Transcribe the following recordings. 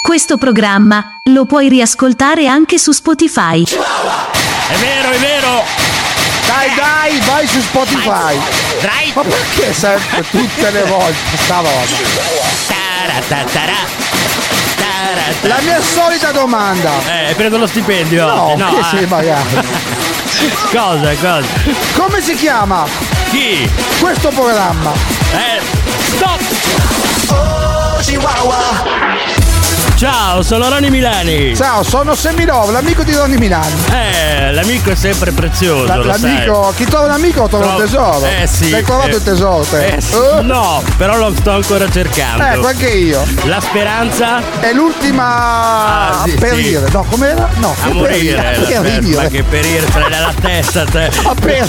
Questo programma lo puoi riascoltare anche su Spotify. È vero, è vero. Dai, dai, vai su Spotify. Dai. Ma perché sempre tutte le volte sta roba? Taratatara. Tarata. La mia solita domanda. Eh, prendo lo stipendio No, oggi. che ah. sei magari. Cosa, cosa? Come si chiama Chi? questo programma? Eh, stop! Ciao, sono Ronny Milani. Ciao, sono Seminov, l'amico di Ronny Milani. Eh, l'amico è sempre prezioso, La- lo sai. l'amico, chi trova un amico trova un Trova- tesoro. Eh sì. Hai trovato eh, il tesoro te? eh, sì. Eh? No, però lo sto ancora cercando. Ecco, anche io. La speranza È l'ultima Ah, sì, a perire. sì. No, com'era? No, a morire. perire, la sper- ridire. ma che perire, l'hai nella testa te. A perire.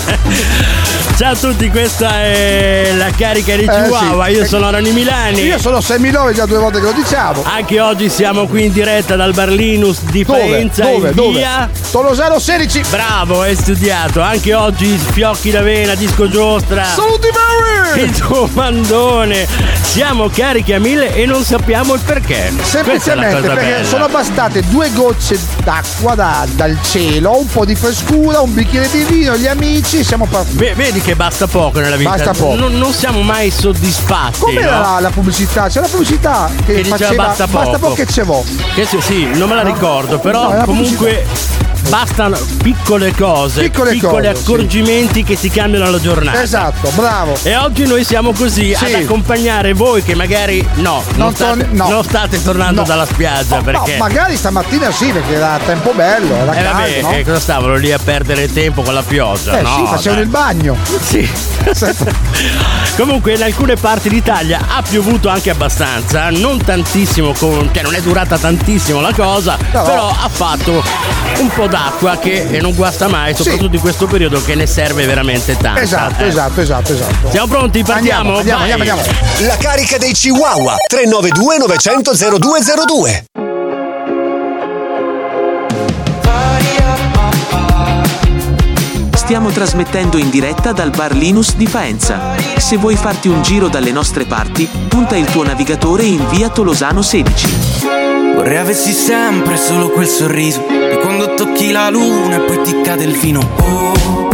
Ciao a tutti, questa è la carica di Eh, Chihuahua. Io sono Ronny Milani. Io sono Seminov, già due volte che lo diciamo. Anche oggi siamo qui in diretta dal Bar Linus di Dove? Faenza Dove? Dove? via. Tolosano 16. Bravo, hai studiato. Anche oggi fiocchi d'avena, disco giostra. Saluti Mary! Il comandone. Siamo carichi a mille e non sappiamo il perché. Semplicemente perché bella. sono bastate due gocce d'acqua da- dal cielo, un po' di frescura, un bicchiere di vino, gli amici, siamo partiti. Ve- Vedi che basta poco nella vita. Basta poco. Non, non siamo mai soddisfatti. Com'era no? la, la pubblicità? C'è la pubblicità che, Che diceva faceva basta poco. che ce vo. Che sì, sì, non me la ricordo, però No, comunque bastano piccole cose, Piccole piccoli cose, sì. accorgimenti che ti cambiano la giornata. Esatto, bravo. E oggi noi siamo così Sì. ad accompagnare voi che magari no, non, Non state, torni- no. non state tornando No. dalla spiaggia No, perché magari stamattina sì, perché era tempo bello, era eh, caldo, vabbè, no? eh, cosa stavano lì a perdere tempo con la pioggia? Eh no, sì, facevano il bagno. Sì. Comunque in alcune parti d'Italia ha piovuto anche abbastanza, non tantissimo, con- cioè non è durata tantissimo la cosa, però ha fatto un po' d'acqua che non guasta mai, soprattutto in questo periodo che ne serve veramente tanta. Esatto, eh. esatto, esatto, esatto. Siamo pronti? Partiamo? Andiamo, andiamo, andiamo, andiamo. La carica dei Chihuahua 392 900 0202 Stiamo trasmettendo in diretta dal Bar Linus di Faenza. Se vuoi farti un giro dalle nostre parti, punta il tuo navigatore in via Tolosano 16. Vorrei avessi sempre solo quel sorriso quando tocchi la luna e poi ti cade il vino. Oh,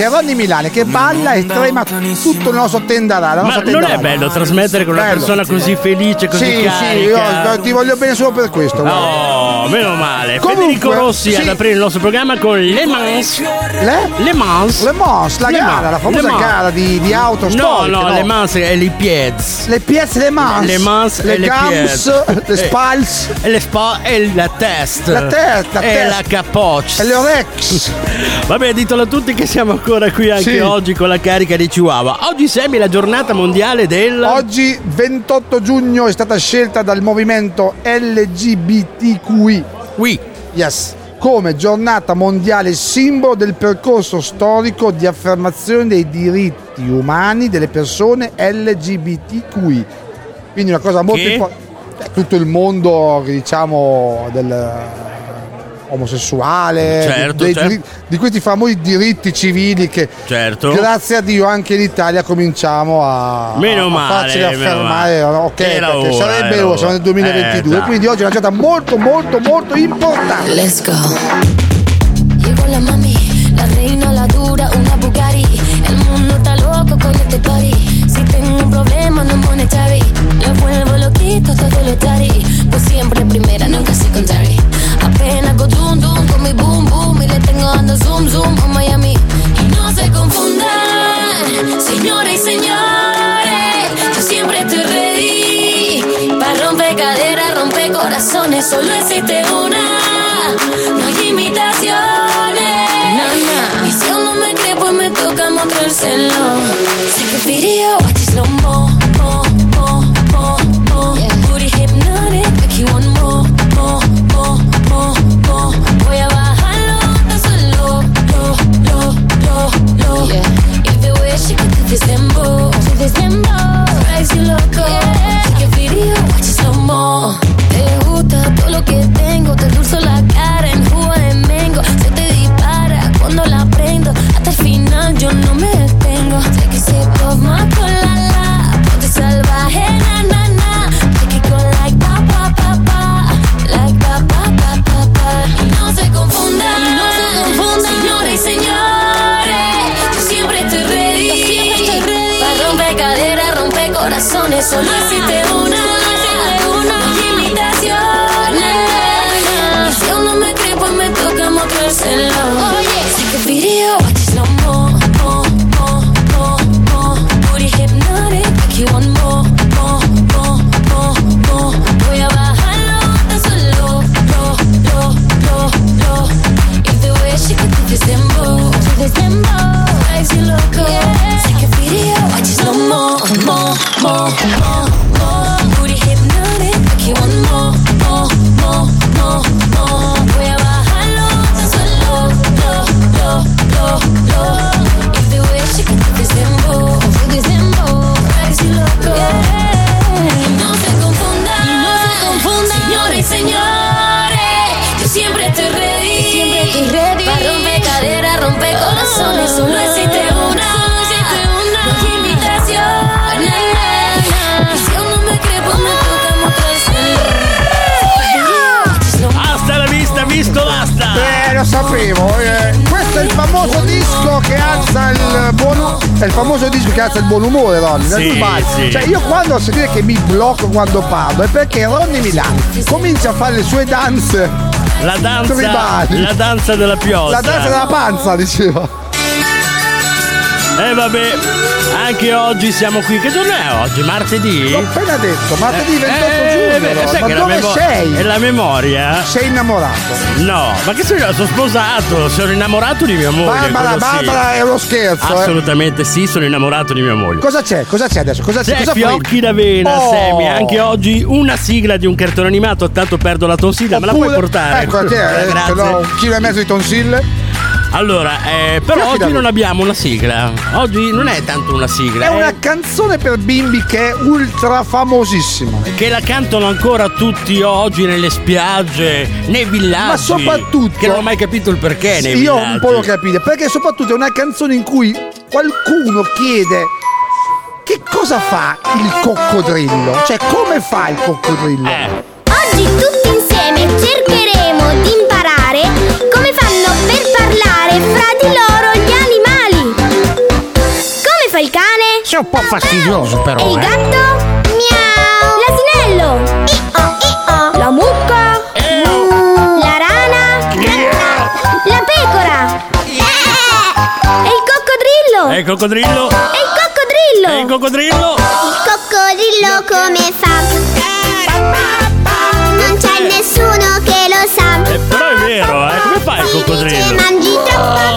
c'è Ronny Milani che balla e trema tutto il nostro tendarà la Ma non è bello trasmettere con una Bello. persona così felice, così sì, sì, carica? io ti voglio bene solo per questo guarda. Oh, meno male. Comunque, Federico Rossi sì. ad aprire il nostro programma con Le Mans. Le? Le Mans. Le Mans, la Le gara, Mans, la famosa Le gara di, di auto No, storiche, no, Le Mans è le Piez. Le pièce Le Mans. Le Mans le e le Gams, Piez. le Eh. Spals, E le spa e la test. La test, la e test. la capoccia. e le Orex. Vabbè, ditelo a tutti che siamo ancora qui anche Sì. oggi con la carica di Chihuahua. Oggi Semi la giornata mondiale del. Oggi 28 giugno è stata scelta dal movimento LGBTQI. Qui. Yes. Come giornata mondiale simbolo del percorso storico di affermazione dei diritti umani delle persone LGBTQI. Quindi una cosa molto importante. Tutto il mondo, diciamo, del omosessuale, Certo, dei certo. diritti- di questi famosi diritti civili che Certo. grazie a Dio anche in Italia cominciamo a, Meno a male, farceli meno affermare, male. ok, Era perché ora, sarebbe era ora, siamo nel ora. 2022, Eh, quindi oggi è una giornata molto molto molto importante. Let's go. Llegó la mami, la reina, la dura, una Bugatti. El mundo está loco con este party. Si tengo un problema no monetary, le vuelvo loquito todo lo daddy. Pues siempre primera, nunca secondary. Corazones, solo existe una. No hay imitaciones. Y si aún no me cree, pues me toca mostrárselo. Take a video, watch it slow mo, mo, mo, mo, mo. Booty hypnotic, make you want more, more, more, more, more. Voy a bajarlo solo, lo, lo, lo, lo. If the way she could do this alza il buon è il famoso disco che alza il buon umore, Ronny. Sì, sì. Cioè, io quando a sentire che mi blocco quando parlo è perché Ronny Milano comincia a fare le sue danze, La danza, la danza della pioggia. la danza della panza, dicevo. E vabbè, anche oggi siamo qui. Che giorno è oggi? Martedì? L'ho appena detto, martedì 28 Eh, giugno. eh, Ronny. sai Ma che dove memo- sei? È la memoria? Sei innamorato. No, ma che sono, sono sposato, sono innamorato di mia moglie. Barbara, quello sì. Barbara è uno scherzo. eh. Assolutamente sì, sono innamorato di mia moglie. Cosa c'è? Cosa c'è adesso? Cosa c'è? C'è Cosa fiocchi d'avena, Oh. Semi. Anche oggi una sigla di un cartone animato, tanto perdo la tonsilla. Me la puoi Oppure- portare? Ecco, ti- eh, ce Grazie. l'ho un chilo e mezzo di tonsille. Allora, eh, però oggi non abbiamo una sigla. Oggi non è tanto una sigla. È una canzone per bimbi che è ultra famosissima. che la cantano ancora tutti oggi nelle spiagge, nei villaggi. Ma soprattutto- Che non ho mai capito il perché nei Io villaggi. un po' lo capite, perché soprattutto è una canzone in cui qualcuno chiede che cosa fa il coccodrillo? Cioè, come fa il coccodrillo? Eh, Oggi tutti insieme cercheremo Sei un po' fastidioso però. E il eh. gatto? Miau. L'asinello? I-o, i-o. La mucca? Eo. La rana? Miau. La pecora? E il coccodrillo? E il coccodrillo? E il coccodrillo? E il coccodrillo? Il coccodrillo come fa? Non c'è eh. nessuno che lo sa. Eh, però è vero, eh. Come fai il coccodrillo? mangi troppo.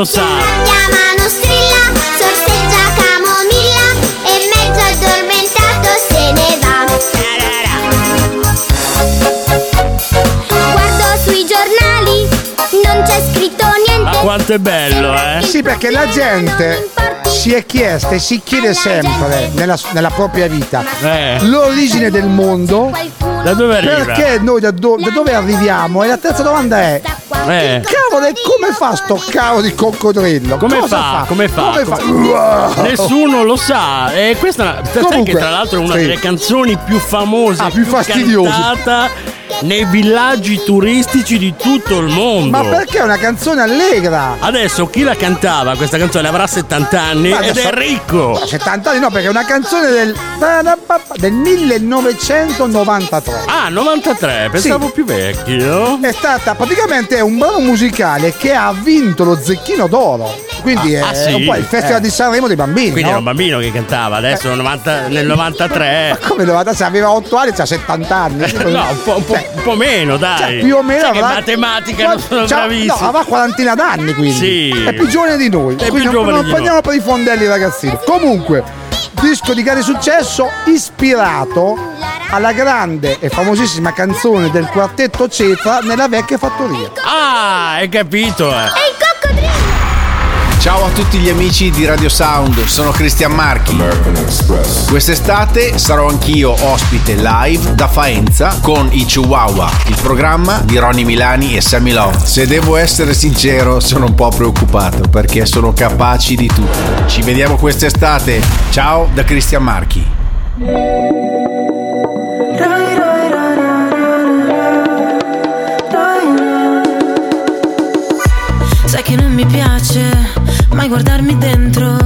Lo sa. Chiamano strilla, sorseggia camomilla e mezzo addormentato se ne va. Guardo sui giornali, non c'è scritto niente. Ma quanto è bello, eh? Sì, perché la gente si è chiesta e si chiede sempre nella, nella propria vita Eh. l'origine del mondo. Da dove arriva? Perché noi da, do- da dove arriviamo? E la terza domanda è: Eh. cavolo, e come fa sto cavolo di coccodrillo? Come Cosa fa? Come fa? Come fa? Wow. Nessuno lo sa. E questa è una- sai Comunque, che tra l'altro è una sì. delle canzoni più famose, Ah, più fastidiose. cantata nei villaggi turistici di tutto il mondo. Ma perché è una canzone allegra? Adesso chi la cantava questa canzone avrà 70 anni Ma ed adesso- è ricco. No, 70 anni no, perché è una canzone del, del 1993. Ah, 93, pensavo più vecchio. È stata praticamente un brano musicale che ha vinto lo Zecchino d'Oro. Quindi Ah, è ah, sì? un po' il festival Eh. di Sanremo dei bambini. Quindi no? era un bambino che cantava, adesso 90 nel 93. Come 96 aveva 8 anni, c'ha 70 anni. No, un po', un po', un po' meno, dai. Cioè, più o meno Sai che avrà matematica non sono C'ha- bravissimo. No, avrà quarantina d'anni quindi. Sì. È più giovane di noi. È più quindi non- non di prendiamo per i fondelli ragazzini. Comunque, disco di grande successo ispirato alla grande e famosissima canzone del quartetto Cetra nella vecchia fattoria. Ah, hai capito, eh. Ciao a tutti gli amici di Radio Sound, sono Cristian Marchi. Quest'estate sarò anch'io ospite live da Faenza con i Chihuahua, il programma di Ronny Milani e Sammy Love. Se devo essere sincero, sono un po' preoccupato perché sono capaci di tutto. Ci vediamo quest'estate. Ciao da Cristian Marchi. Sai che non mi piace mai guardarmi dentro.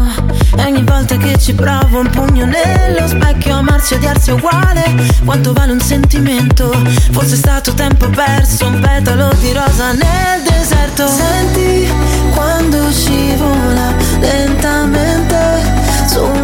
E ogni volta che ci provo un pugno nello specchio Amarsi e odiarsi è uguale. Quanto vale un sentimento? Forse è stato tempo perso Un petalo di rosa nel deserto. Senti quando scivola lentamente Sulla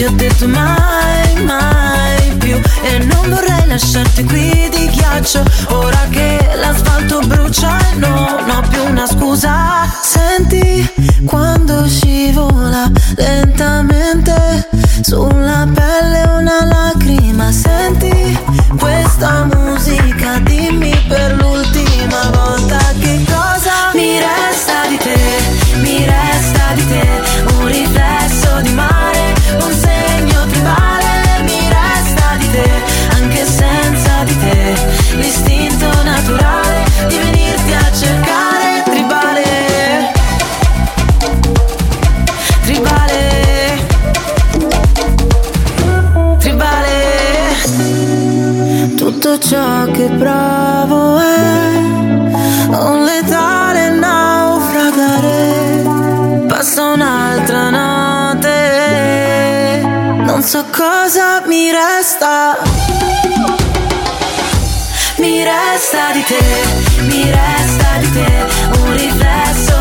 ti ho detto mai, mai più E non vorrei lasciarti qui di ghiaccio. Ora che l'asfalto brucia e non ho più una scusa. Senti quando scivola lentamente Sulla pelle una lacrima. Senti questa musica Dimmi per l'ultima volta che cosa mi resta provo è un letale naufragare. Passa un'altra notte, non so cosa mi resta. Mi resta di te, mi resta di te, un riflesso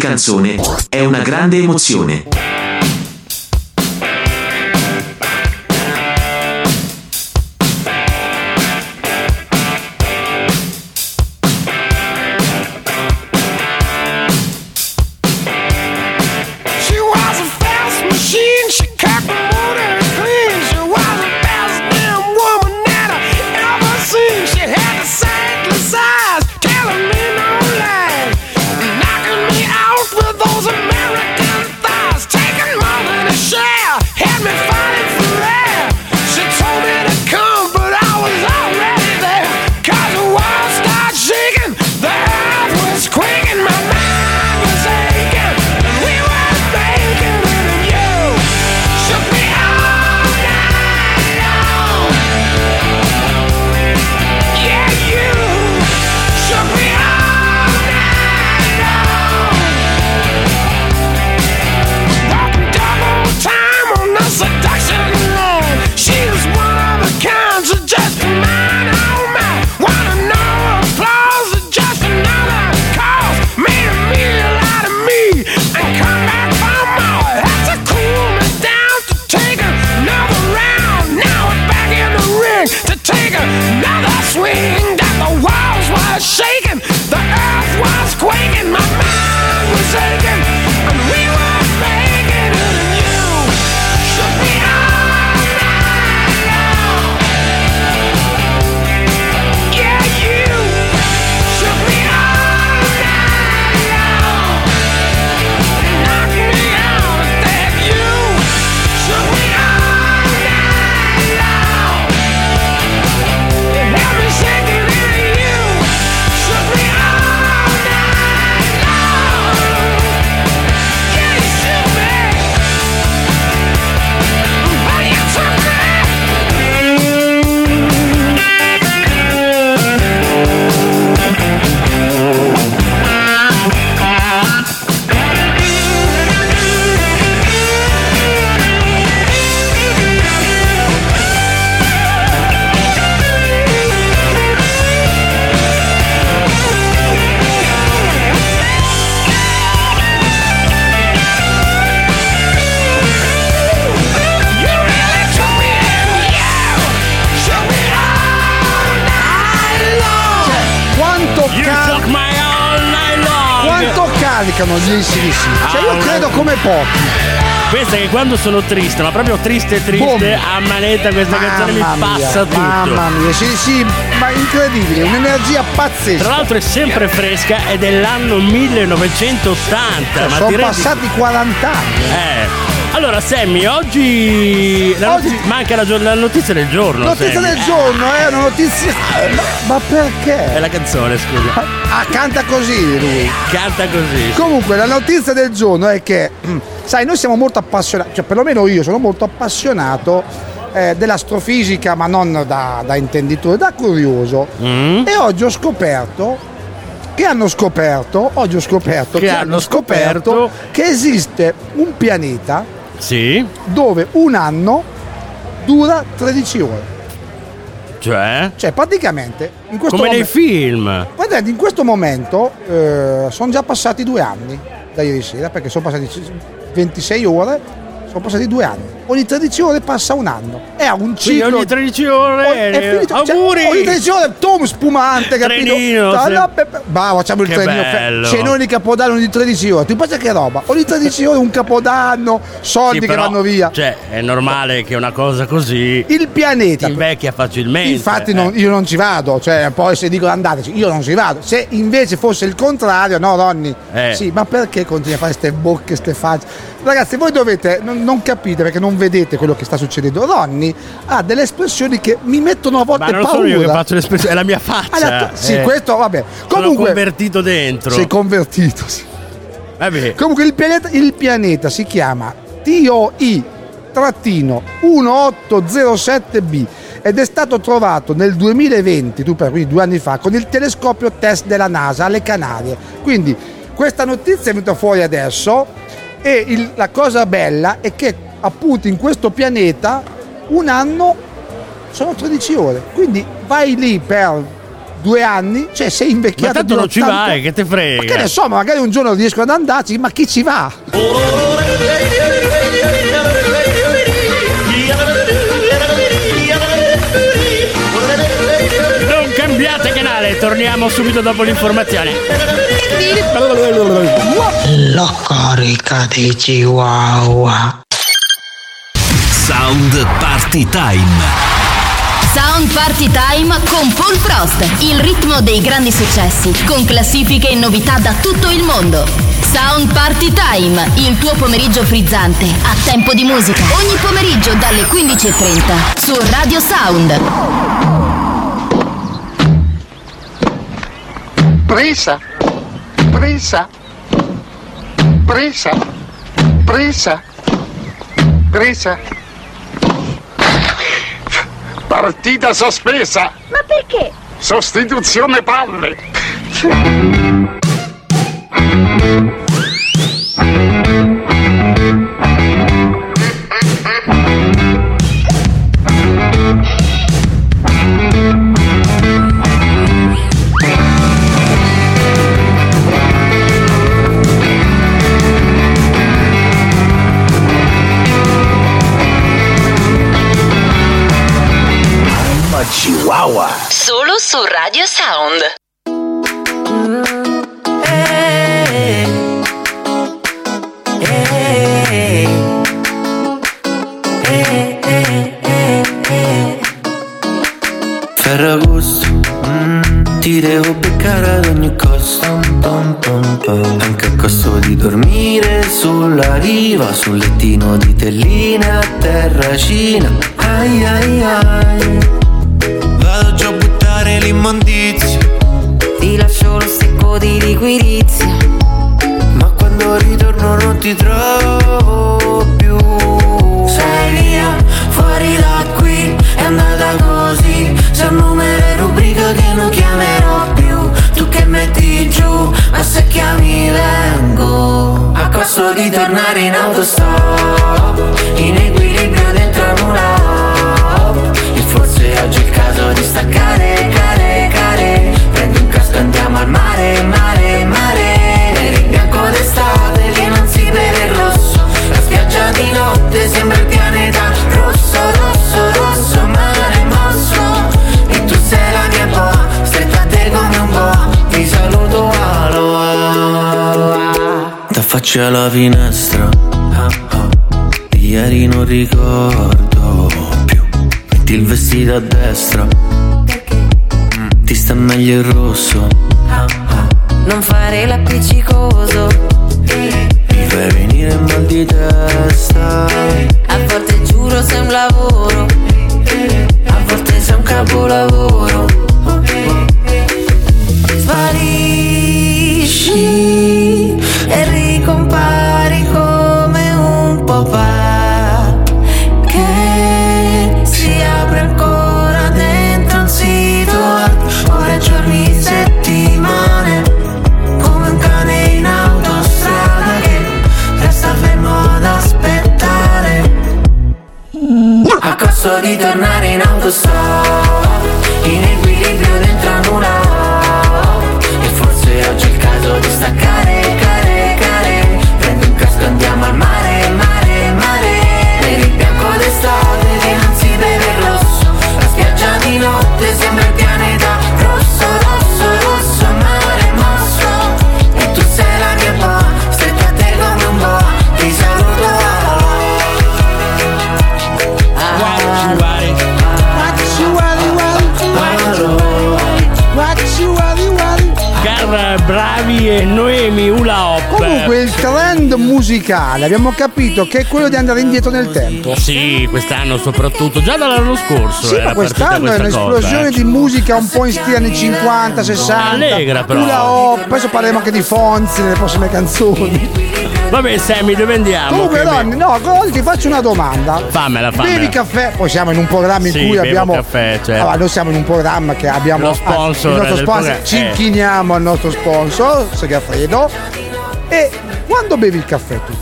canzone è una grande emozione. Quando sono triste, ma proprio triste triste, Boom. a manetta questa canzone mi Mamma mia, passa tutto. Mamma mia, sì, sì, ma incredibile, un'energia pazzesca. Tra l'altro è sempre fresca ed è l'anno 1980. ma sono passati 40 anni. Eh. Allora, Sammy, oggi. La Oggi- notizia- manca la, gior- la notizia del giorno. Notizia Sammy. del giorno, è una notizia. Ma, ma perché? È la canzone, scusa. Ah, canta così lui. Canta così. Comunque, la notizia del giorno è che, mm, sai, noi siamo molto appassionati, cioè perlomeno io sono molto appassionato eh, dell'astrofisica, ma non da, da intenditore, da curioso. Mm? E oggi ho scoperto che hanno scoperto, oggi ho scoperto Che hanno scoperto- che esiste un pianeta Sì. dove un anno dura 13 ore. Cioè? Cioè, praticamente in questo Come nei momento, film. guardate, in questo momento eh, sono già passati due anni da ieri sera, perché sono passati 26 ore, sono passati due anni. Ogni 13 ore passa un anno. Ha un Quindi ciclo. ogni 13 ore. Oh, è finito, cioè, auguri! ogni 13 ore, tom spumante, capito? Trenino, Bravo, facciamo il Che trenino. bello. Cenone di Capodanno ogni 13 ore. Ti pensa che roba? Ogni 13 ore un Capodanno, soldi Sì, che però, vanno via. Cioè, è normale che una cosa così Il pianeta. invecchia facilmente. Infatti eh. non- io non ci vado, cioè poi se dicono andateci, io non ci vado. Se invece fosse il contrario, no Ronny, Eh. sì, ma perché continui a fare queste bocche, ste facce? Ragazzi, voi dovete, non, non capite perché non vedete quello che sta succedendo. Ronny ha delle espressioni che mi mettono a volte Ma non paura. sono io che faccio l'espressione, è la mia faccia. Ah, tua- sì, eh. questo vabbè. Sono Comunque convertito dentro. sei convertito. sì. Vabbè. Comunque il pianeta, il pianeta si chiama TOI-1807b ed è stato trovato nel 2020, tu per quindi due anni fa, con il telescopio test della NASA alle Canarie. Quindi questa notizia è venuta fuori adesso e il- la cosa bella è che appunto in questo pianeta un anno sono 13 ore. Quindi vai lì per due anni, cioè sei Ma invecchiato tanto di non ci 80 vai, che te frega. Ma che ne so, ma magari un giorno riesco ad andarci, ma chi ci va? Non cambiate canale, torniamo subito dopo l'informazione. La carica dei chihuahua. Sound Party Time. Sound Party Time con Paul Frost, il ritmo dei grandi successi, con classifiche e novità da tutto il mondo. Sound Party Time, il tuo pomeriggio frizzante, a tempo di musica. Ogni pomeriggio dalle 15.30 su Radio Sound. Presa, presa, presa, presa, presa. Partita sospesa. Ma perché? Sostituzione palle. su Radio Sound. Ferragosto, mm, ti devo beccare ad ogni costo pom, pom, pom. Anche a costo di dormire sulla riva Sul lettino di telline a terracina Ai ai ai Vado già a buttare l'immondizia Ti lascio lo secco di liquirizia. Ma quando ritorno non ti trovo più. Sei via, fuori da qui, è andata così. C'è un numero e rubrica che non chiamerò più. Tu che metti giù, ma se chiami vengo. A costo di tornare in autostop In equilibrio dentro una forse oggi è il caso di staccare, mare, mare, mare. Nero in bianco d'estate che non si vede il rosso. La spiaggia di notte sembra il pianeta rosso, rosso, rosso Mare mosso. E tu sei la mia boa Stretta a te come un boa. Ti saluto, aloha T'affacci alla finestra. Ah, ah. Ieri non ricordo più. Metti il vestito a destra Ti sta meglio il rosso. Non fare l'appiccicoso. Mi fai venire mal di testa. A volte giuro sei un lavoro. A volte sei un capolavoro. Sparisci e ricompari A costo di tornare in autostop In equilibrio dentro una hop. E forse oggi è il caso di staccare, e Noemi Ula Hop. Comunque il trend musicale abbiamo capito che è quello di andare indietro nel tempo. Sì, quest'anno soprattutto, già dall'anno scorso. Sì, ma quest'anno è un'esplosione cosa, eh. di musica un po' in stile anni 50, 60. Allegra, però. Hop, adesso parleremo anche di Fonzi nelle prossime canzoni. Vabbè, Sammy, dove andiamo? Comunque, Ronny, no, oggi ti faccio una domanda. Fammela, fammela. Bevi caffè, poi siamo in un programma in Sì, cui bevo abbiamo. caffè, certo. Allora, noi siamo in un programma che abbiamo Lo sponsor ah, il nostro del sponsor. programma, Ci eh. inchiniamo al nostro sponsor, Segafredo. E quando bevi il caffè tu?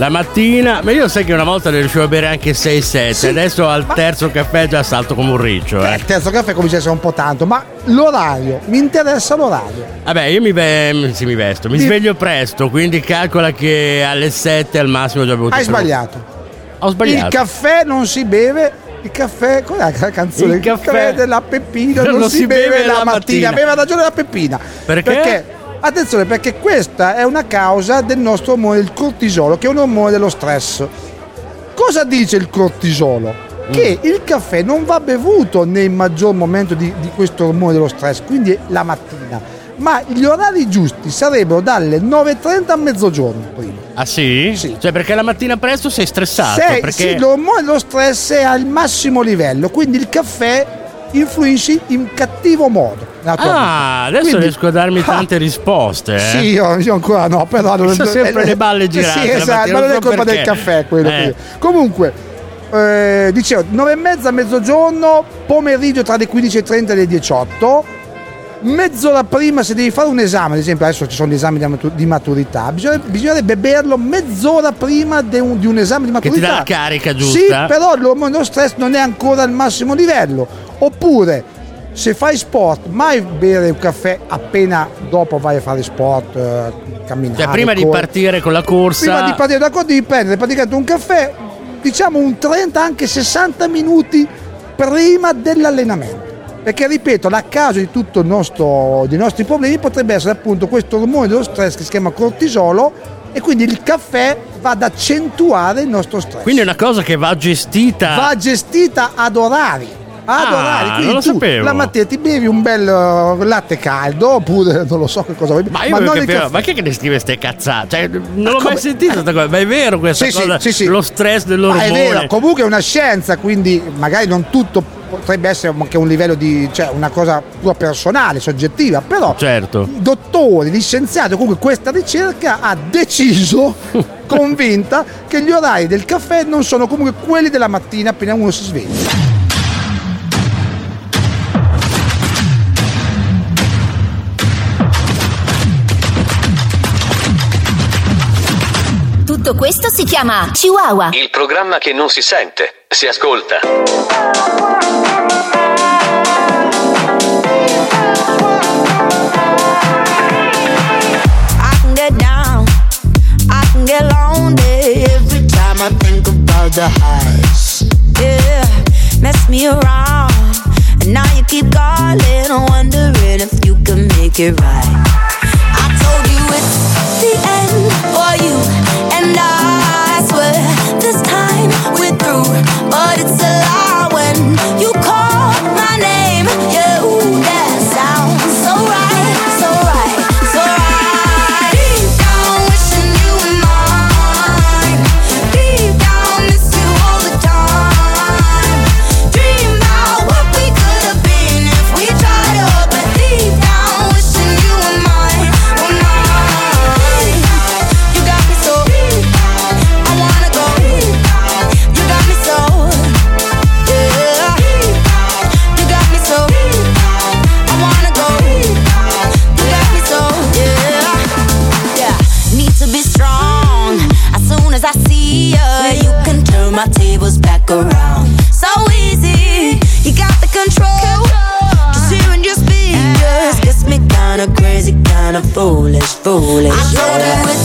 La mattina, ma io sai che una volta ne riuscivo a bere anche 6-7, adesso al terzo caffè già salto come un riccio. Eh, Eh. il terzo caffè comincia a essere un po' tanto, ma l'orario, mi interessa l'orario. Vabbè, io mi, ve- sì, mi vesto, mi Sì. sveglio presto, quindi calcola che alle 7 al massimo già bevuto. Hai sbagliato. Ho sbagliato. Il caffè non si beve. Il caffè, qual è la canzone? Il caffè della Peppina non, si, beve, la mattina. Aveva ragione la Peppina. Perché? Attenzione, perché questa è una causa del nostro ormone, il cortisolo, che è un ormone dello stress. Cosa dice il cortisolo? Che Mm. il caffè non va bevuto nel maggior momento di, di questo ormone dello stress, quindi la mattina, ma gli orari giusti sarebbero dalle 9.30 a mezzogiorno prima. Ah sì? Cioè perché la mattina presto sei stressato? Sei- perché... sì, l'ormone dello stress è al massimo livello, quindi il caffè influisce in cattivo modo. Ah, vita. adesso Quindi- riesco a darmi Ah, tante risposte. eh. Sì, io, io ancora no, però non Sono sempre le balle girate Sì, esatto, ma non non è so colpa del perché. caffè quello. Eh. Comunque, eh, dicevo, 9 e mezza, mezzogiorno, pomeriggio tra le 15.30 e le 18. Mezz'ora prima, se devi fare un esame, ad esempio adesso ci sono gli esami di matu- di maturità, bisognerebbe berlo mezz'ora prima de un- di un esame di Che ti maturità. dà la carica Sì, giusta. però l'ormone dello stress non è ancora al massimo livello. Oppure, se fai sport, mai bere un caffè appena dopo vai a fare sport, eh, camminare. Cioè prima di correre. partire con la corsa... Prima di partire da qua devi prendere praticamente un caffè, diciamo un 30, anche 60 minuti prima dell'allenamento. Perché ripeto, la causa di tutti i nostri problemi potrebbe essere appunto questo ormone dello stress che si chiama cortisolo e quindi il caffè va ad accentuare il nostro stress. Quindi è una cosa che va gestita... Va gestita ad orari. Ah, orari. Quindi non lo tu sapevo. la mattina ti bevi un bel eh, latte caldo oppure non lo so che cosa vuoi Ma io non non caffè. ma chi è che ne scrive ste cazzate? Cioè, non l'ho come- mai sentito questa cosa, ma è vero questa Sì, sì, cosa? sì, sì. Lo stress Ma dell'ormone. è vero, comunque è una scienza, quindi magari non tutto potrebbe essere anche un livello di, cioè una cosa tua personale, soggettiva, però Certo. i dottori, gli scienziati, comunque questa ricerca ha deciso, convinta, che gli orari del caffè non sono comunque quelli della mattina appena uno si sveglia. Tutto questo si chiama Chihuahua. Il programma che non si sente, si ascolta. I can get down, I can get lonely every time I think about the highs. Yeah, mess me around, and now you keep calling, wondering if you can make it right. I told you it's the end and I swear this time we're through. But it's a lie around. So easy. You got the control. Just hearing your speakers gets me kinda crazy, kinda foolish, foolish. I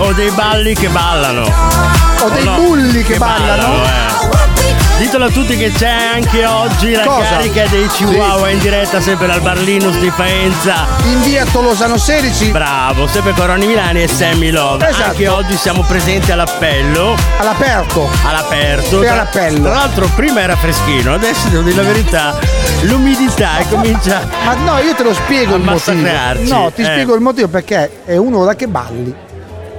o dei balli che ballano. O dei no, bulli che, ballano. eh. Ditelo a tutti che c'è anche oggi la Cosa? carica dei Chihuahua in diretta sempre dal Bar Linus di Faenza. In via Tolosano 16. Bravo, sempre con Ronny Milani e Sammy Love. Esatto. Anche oggi siamo presenti all'appello. All'aperto. All'aperto. E Tra- all'appello. Tra l'altro prima era freschino, adesso devo dire la verità, l'umidità comincia Ma no, io te lo spiego il motivo. No, ti Eh. spiego il motivo perché è un'ora che balli.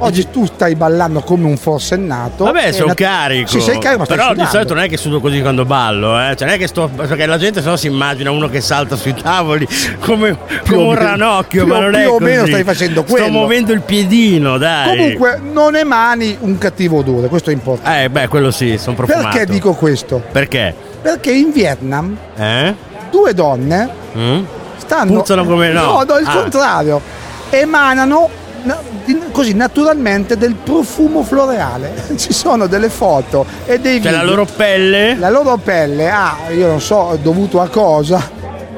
Oggi tu stai ballando come un forsennato. Vabbè, sono nat- carico. Sì, sei carico, ma Però di solito non è che sudo così quando ballo, eh. Cioè, non è che sto. Perché la gente sennò si immagina uno che salta sui tavoli come, come un ranocchio, Più ma non è più o così. meno stai facendo quello. Sto muovendo il piedino, dai. Comunque non emani un cattivo odore, questo è importante. Eh, beh, quello sì, sono profumato. Perché dico questo? Perché? Perché in Vietnam Eh? due donne Mm? stanno Puzzano come no. No, no, il Ah. contrario. Emanano così naturalmente del profumo floreale. Ci sono delle foto e dei Cioè video. la loro pelle. La loro pelle ha, io non so dovuto a cosa,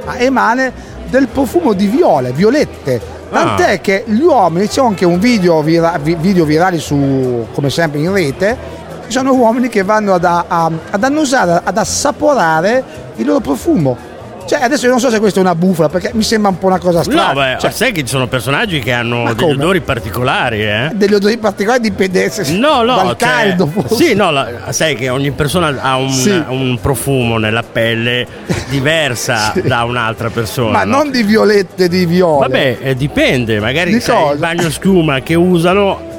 ma emane del profumo di viole, violette. Tant'è Ah. che gli uomini, c'è anche un video, vira- vi- video virali su, come sempre in rete, ci sono uomini che vanno ad, a- ad annusare, ad assaporare il loro profumo. Cioè, adesso io non so se questa è una bufala, perché mi sembra un po' una cosa strana. No, beh, Cioè, sai che ci sono personaggi che hanno degli odori particolari, eh? degli odori particolari dipende se- No, no, dal cioè, caldo. forse. Sì, no, la- sai che ogni persona ha un, Sì. un profumo nella pelle diversa da un'altra persona. Ma no? non di violette, di viole. Vabbè, eh, dipende, magari Di sai, il bagno schiuma che usano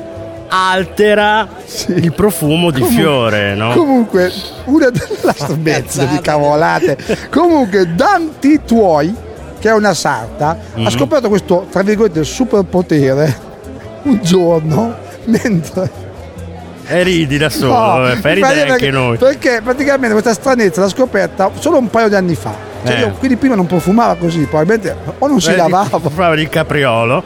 altera il profumo di Comunque- fiore, no? Comunque, una della mezzo di cavolate. Comunque, Danti Tuoi, che è una sarta, Mhm. ha scoperto questo, tra virgolette, superpotere un giorno mentre. E ridi da solo, No, eh, fai ridere anche perché- noi. Perché praticamente questa stranezza l'ha scoperta solo un paio di anni fa. Cioè Eh. io- quindi prima non profumava così, probabilmente o non si lavava. Profumava di capriolo.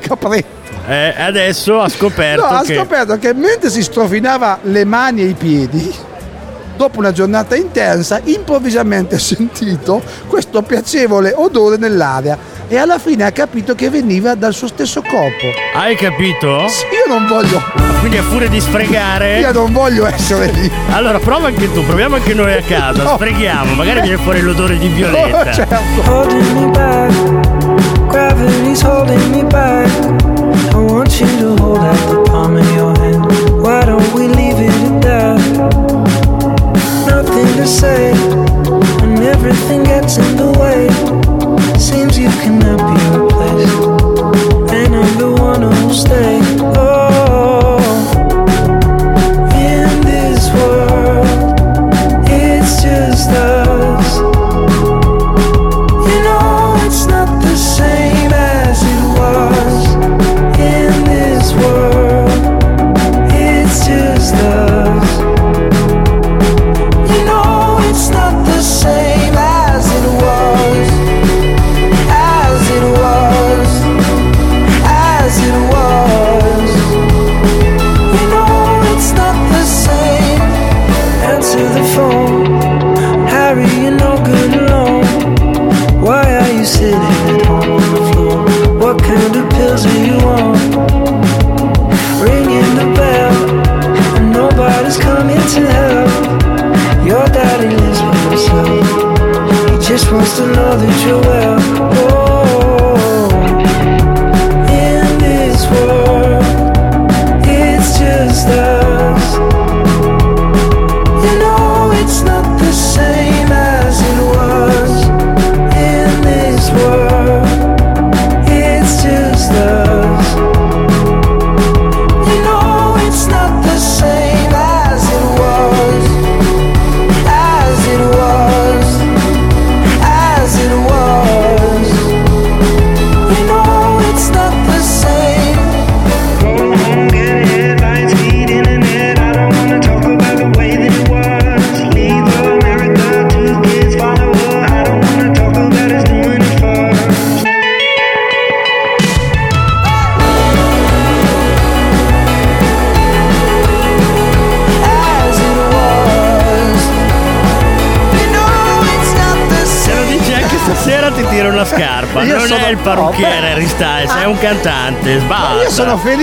Capretto. Eh, adesso ha scoperto No, ha che scoperto che mentre si strofinava le mani e i piedi, dopo una giornata intensa, improvvisamente ha sentito questo piacevole odore nell'aria e alla fine ha capito che veniva dal suo stesso corpo. Hai capito? Io non voglio, Quindi a furia di sfregare. io non voglio essere lì. Allora prova anche tu, proviamo anche noi a casa, No. sfreghiamo, magari viene fuori l'odore di violetta. Oh, certo. holding me back. Gravity's holding me back.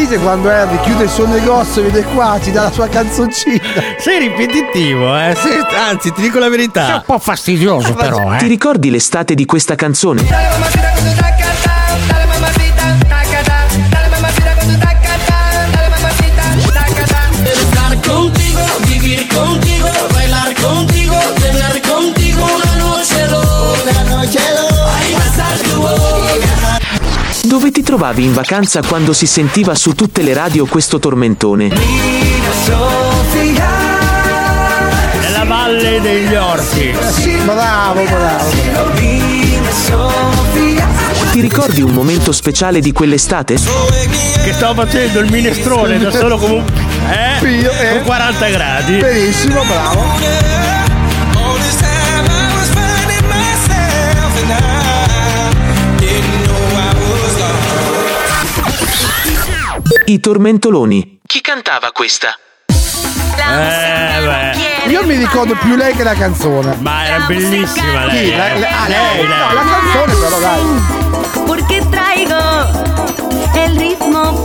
Felice quando Harry chiude il suo negozio, vede qua, ci dà la sua canzoncina. Sei ripetitivo, eh? Sei- anzi, ti dico la verità. È un po' fastidioso, però, Ti ricordi l'estate di questa canzone? Contigo, bailar contigo, tener contigo una noche loca, noche loca. Dove ti trovavi in vacanza quando si sentiva su tutte le radio questo tormentone? Nella valle degli orsi. Bravo, bravo. Ti ricordi un momento speciale di quell'estate? Che stavo facendo il minestrone da solo come un. Eh? Con 40 gradi. Benissimo, bravo. I tormentoloni. Chi cantava questa? Eh, beh. Io mi ricordo più lei che la canzone. Ma era bellissima lei. Sì, la- eh. la- ah, lei, lei, no, lei. la canzone però dai. Porque traigo el ritmo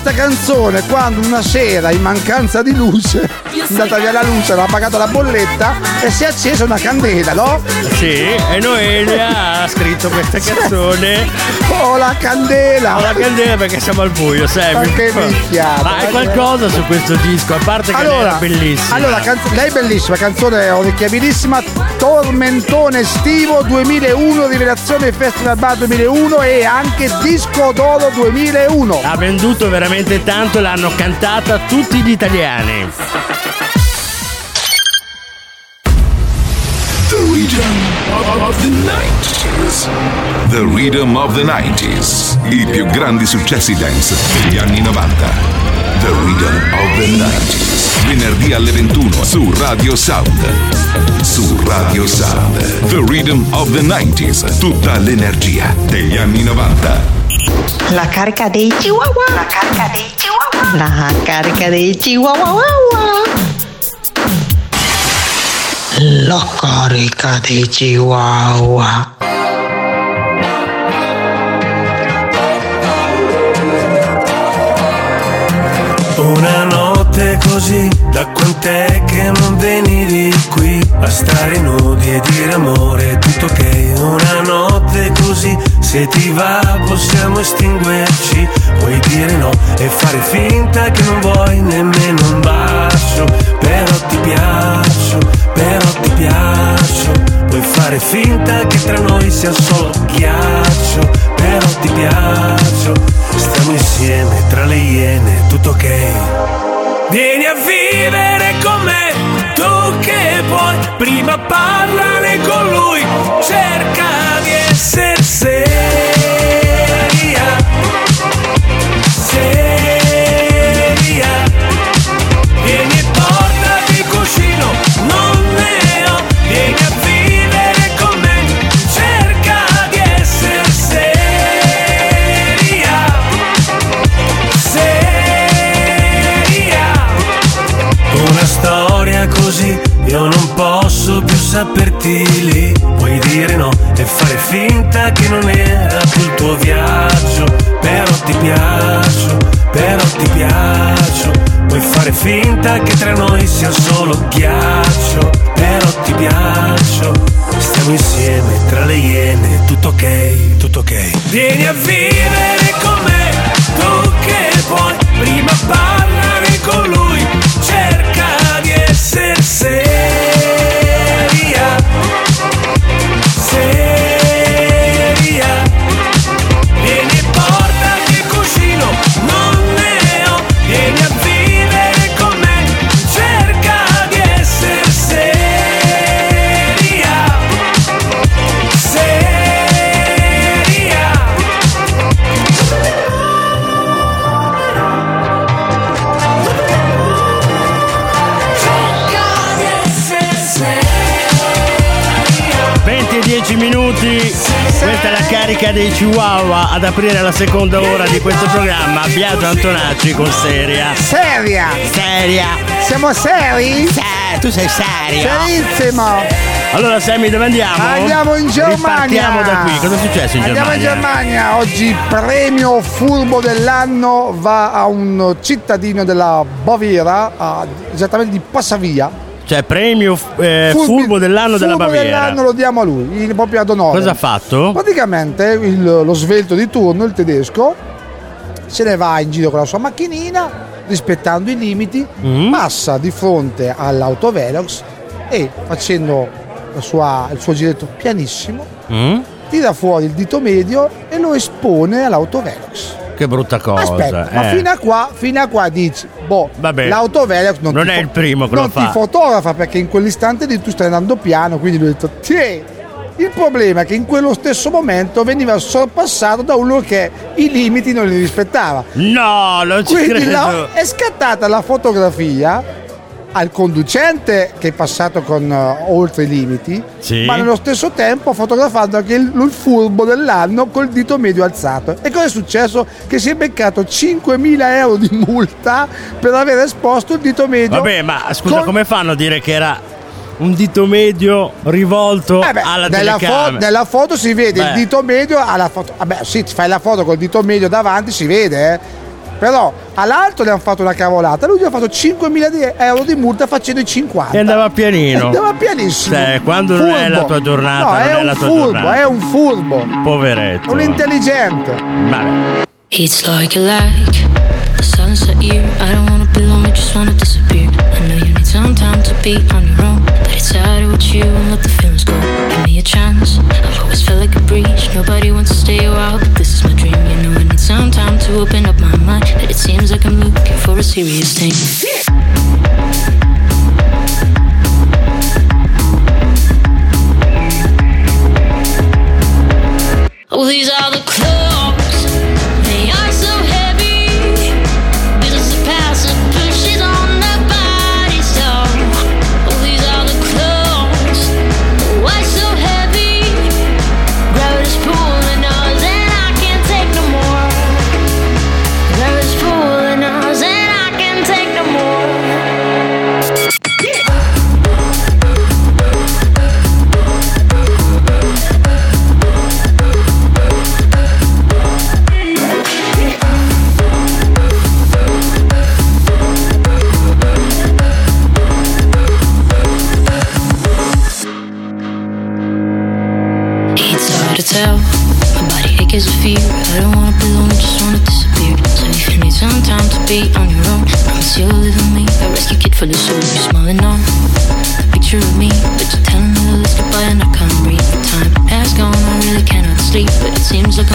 questa canzone quando una sera, in mancanza di luce, andata via la luce, aveva pagato la bolletta e si è accesa una candela, no? Sì, e Noelia ha scritto questa canzone. Oh la candela! Ho la candela perché siamo al buio, sai. Ma che minchiata, Ma che- qualcosa su questo disco, a parte che lei Allora, era bellissima. allora canz- lei è bellissima, canzone orecchiabilissima, Tormentone estivo 2001, Rivelazione Festival Bar 2001 e anche Disco d'Oro 2001. Ha venduto veramente tanto, l'hanno cantata tutti gli italiani. Of the 90s. The Rhythm of the 90s. I più grandi successi dance degli anni 90. The Rhythm of the 90s. Venerdì alle 21 su Radio Sound. Su Radio Sound. The Rhythm of the 90s. Tutta l'energia degli anni 90. La carica dei chihuahua. La carica dei chihuahua. La carica dei chihuahua. La carica dei chihuahua. Una notte così, da quant'è che non venivi qui a stare nudi e dire amore, tutto ok. Una notte così, se ti va possiamo estinguerci, puoi dire no e fare finta che non vuoi nemmeno un bacio, però ti piaccio, però ti piaccio, puoi fare finta che tra noi sia solo ghiaccio, però ti piaccio, stiamo insieme tra le iene, tutto ok. Vieni a vivere con me, tu che puoi, prima parlane con lui, cerca di essere seria, saperti lì. Puoi dire no e fare finta che non era il tuo viaggio. Però ti piaccio, però ti piaccio. Puoi fare finta che tra noi sia solo ghiaccio. Però ti piaccio. Stiamo insieme tra le iene, tutto ok, tutto ok. Vieni a vivere con me, tu che puoi, prima parlare con lui, questa è la carica dei Chihuahua ad aprire la seconda ora di questo programma. Biagio Antonacci con Seria. Seria! Seria! Siamo seri? tu sei serio? Serissimo! Allora Sammy dove andiamo? Andiamo in Germania! Partiamo da qui, cosa è successo in Andiamo in Germania? Germania! Oggi premio furbo dell'anno va a un cittadino della Baviera, a- esattamente di Passavia. Cioè premio eh, furbo dell'anno della furbo Baviera. dell'anno lo diamo a lui, il- proprio ad onore. Cosa ha fatto? Praticamente il- lo svelto di turno, il tedesco, se ne va in giro con la sua macchinina, rispettando i limiti, Mm. passa di fronte all'autovelox e facendo la sua- il suo giretto pianissimo, Mm? tira fuori il dito medio e lo espone all'autovelox. Che brutta cosa. Aspetta, ma eh. fino a qua, fino a qua dici, boh, Vabbè. l'autovelox non, Non è fo- il primo che lo non fa. ti fotografa perché in quell'istante lì tu stai andando piano, quindi lui ha detto, "Tiè". Il problema è che in quello stesso momento veniva sorpassato da uno che i limiti non li rispettava. No, non ci Quindi credo. la- è scattata la fotografia al conducente che è passato con eh, oltre i limiti, Sì. ma nello stesso tempo ha fotografato anche il, il furbo dell'anno col dito medio alzato. E cosa è successo? Che si è beccato 5.000 euro di multa per aver esposto il dito medio. Vabbè, ma scusa, con- come fanno a dire che era un dito medio rivolto Eh beh, alla nella, fo- nella foto si vede Beh. il dito medio alla foto. Vabbè, sì, fai la foto col dito medio davanti, si vede, eh. Però all'altro le hanno fatto una cavolata, lui gli ha fatto 5.000 di euro di multa facendo i 50. E andava pianino. Andava pianissimo. Cioè, quando non è la tua giornata, No, non è, è un la tua furbo, giornata. è un furbo. Poveretto. Un intelligente. Vabbè. It's like a like sunset year. I don't wanna be lonely, just wanna disappear. I know you need some time to be on your own. But it's harder with you and let the feelings go. Give me a chance. I've always felt like a breach. Nobody wants to stay a while, but this is my dream. You know I need some time to open up my mind. But it seems like I'm looking for a serious thing. Oh, these are the clothes. Be on your own. Promise you'll live with me, a rescue kid for the soul. You're smiling on a picture of me, but you're telling me to let's goodbye and I can't breathe. The time has gone, I really cannot sleep, but it seems like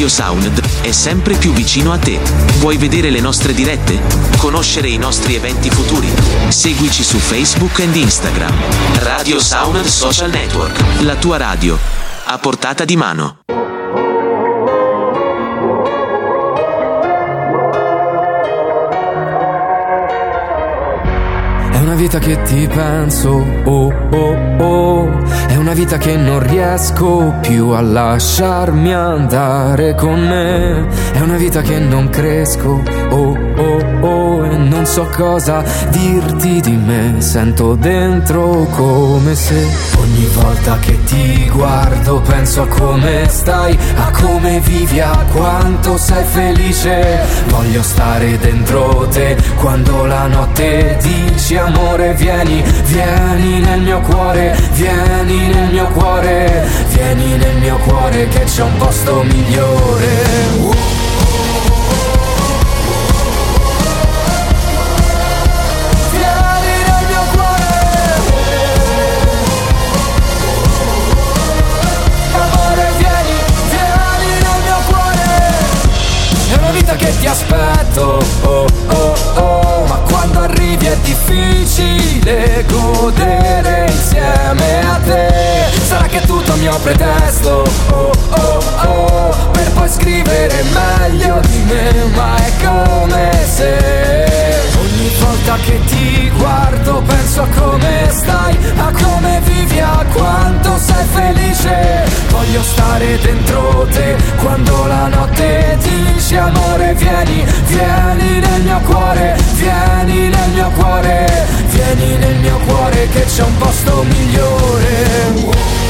Radio Sound è sempre più vicino a te. Vuoi vedere le nostre dirette? Conoscere i nostri eventi futuri? Seguici su Facebook ed Instagram. Radio Sound Social Network. La tua radio. A portata di mano. Vita che ti penso, oh oh oh, è una vita che non riesco più a lasciarmi andare con me, è una vita che non cresco, oh oh oh, e non so cosa dirti di me, sento dentro come se ogni volta che ti guardo penso a come stai, a come vivi, a quanto sei felice, voglio stare dentro te quando la notte dici amore vieni, vieni nel mio cuore, vieni nel mio cuore, vieni nel mio cuore che c'è un posto migliore. Vieni oh oh Ma arrivi è difficile godere insieme a te Sarà che è tutto mio pretesto, oh oh oh Per poi scrivere meglio di me Ma è come se Ogni volta che ti guardo penso a come stai, a come vivi, a quanto sei felice. Voglio stare dentro te quando la notte dici amore vieni, vieni nel mio cuore, vieni nel mio cuore, vieni nel mio cuore che c'è un posto migliore.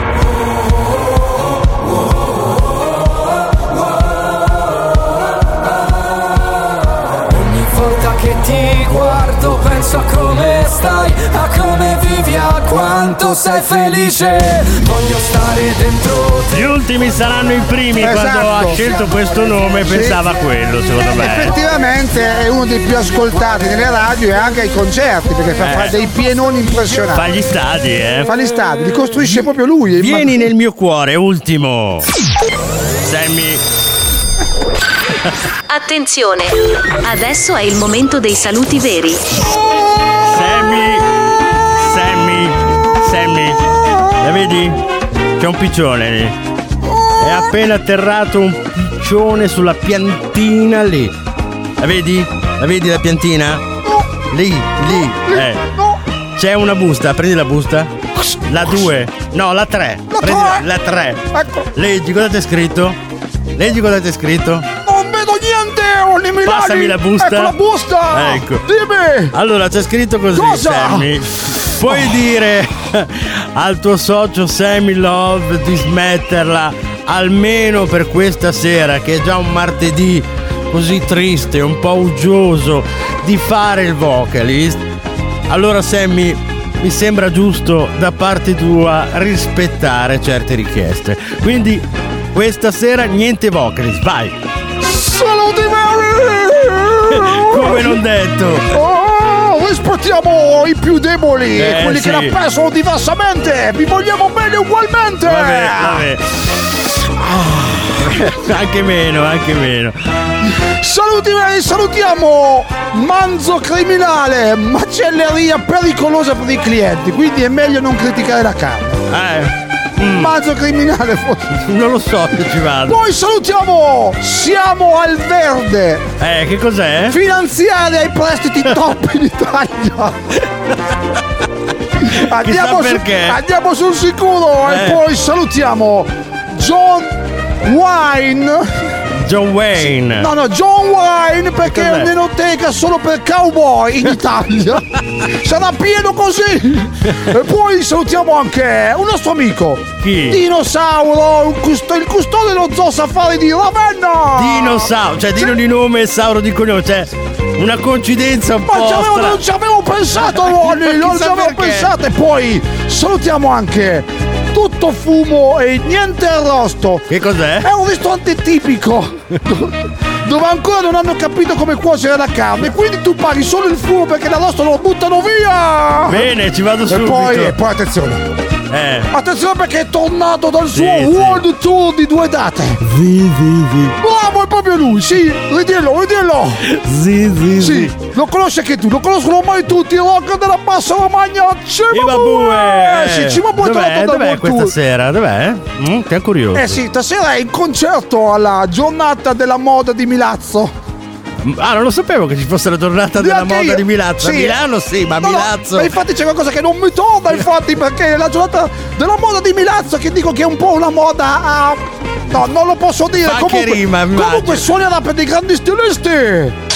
Che ti guardo penso a come stai, a come vivi, a quanto sei felice. Voglio stare dentro te. Gli ultimi saranno i primi. Quando Esatto. ha scelto questo nome Sì. pensava a quello, secondo me. Effettivamente è uno dei più ascoltati nelle radio e anche ai concerti perché fa, Eh. fa dei pienoni impressionanti. Fa gli stadi, eh. Fa gli stadi, li costruisce proprio lui. Vieni nel mio cuore, ultimo. Sammy. Attenzione! Adesso è il momento dei saluti veri. Sammy. Sammy. Sammy. La vedi? C'è un piccione lì. È appena atterrato un piccione sulla piantina lì. La vedi? La vedi la piantina? Lì, lì. Eh. C'è una busta, prendi la busta. La 2. No, la 3. Prendi la- la 3. Leggi cosa c'è scritto? Leggi cosa c'è scritto? Olli Milani! Passami la busta. Ecco la busta! Ecco. Dimmi! Allora c'è scritto così, Cosa? Sammy. Puoi dire al tuo socio Sammy Love di smetterla almeno per questa sera, che è già un martedì così triste, un po' uggioso, di fare il vocalist. Allora Sammy, mi sembra giusto da parte tua rispettare certe richieste. Quindi questa sera niente vocalist, vai! Saluti Mary! Come non detto! Oh, rispettiamo i più deboli, Eh, quelli sì. che la pensano diversamente. Vi vogliamo bene ugualmente. Vabbè, vabbè. Ah, anche meno, anche meno. Saluti salutiamo Manzo criminale, macelleria pericolosa per i clienti, quindi è meglio non criticare la carne. Eh. Manzo criminale forse. Non lo so se ci vado. Poi salutiamo Siamo al verde. Eh, che cos'è? Finanziaria ai prestiti top in Italia. Andiamo, su- andiamo sul sicuro Eh. e poi salutiamo John Wine. John Wayne. No, no, John Wine perché è un'enoteca solo per cowboy in Italia. Sarà pieno così. E poi salutiamo anche un nostro amico. Chi? Dinosauro, custo- il custode dello zoo safari di Ravenna. Dinosauro, cioè Dino di nome e Sauro di cognome, cioè una coincidenza un Ma po' strana. non ci avevo pensato, Ronny, non ci avevo perché. pensato. E poi salutiamo anche tutto fumo e niente arrosto. Che cos'è? È un ristorante tipico dove ancora non hanno capito come cuocere la carne. Quindi tu paghi solo il fumo perché l'arrosto lo buttano via. Bene, ci vado E subito. poi, e poi attenzione. Eh. Attenzione perché è tornato dal suo Sì, sì. World Tour di due date. Sì, sì, sì. Bravo, è proprio lui, sì, ridillo, ridillo. Sì, sì, Sì, lo conosci anche tu, lo conoscono ormai tutti, il rock della bassa Romagna, Cimabue! Eh sì, Cimabue è tornato dal dov'è World questa Tour. sera? Dov'è? Mm, che curioso. Eh sì, stasera è in concerto alla giornata della moda di Milazzo. Ah, non lo sapevo che ci fosse la giornata della Neanche moda io. di Milazzo. A Sì. Milano sì, ma a No, no, Milazzo. ma infatti c'è qualcosa che non mi torna, infatti, perché è la giornata della moda di Milazzo che dico che è un po' una moda a... No, non lo posso dire. Fa che comunque, rima, immagino. comunque suonerà per dei grandi stilisti.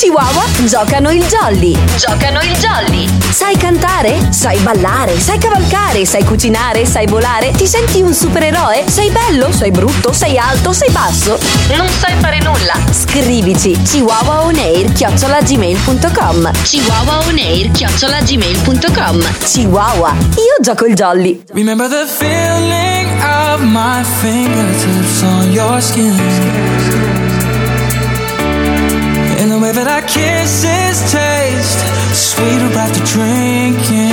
Chihuahua giocano il jolly. Giocano il jolly. Sai cantare? Sai ballare? Sai cavalcare? Sai cucinare? Sai volare? Ti senti un supereroe? Sei bello? Sei brutto? Sei alto? Sei basso? Non sai fare nulla? Scrivici chihuahuaonair.gmail.com chihuahuaonair.gmail.com Chihuahua, io gioco il jolly. Remember the feeling of my fingertips on your skin. Way that our kisses taste sweeter after drinking.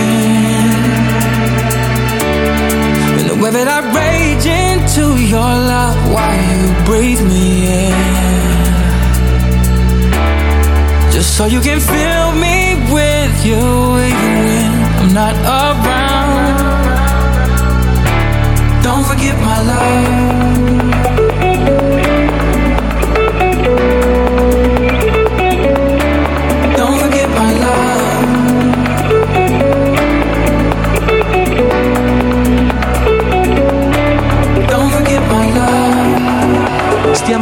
And the way that I rage into your love while you breathe me in. Just so you can fill me with you when I'm not around. Don't forget my love.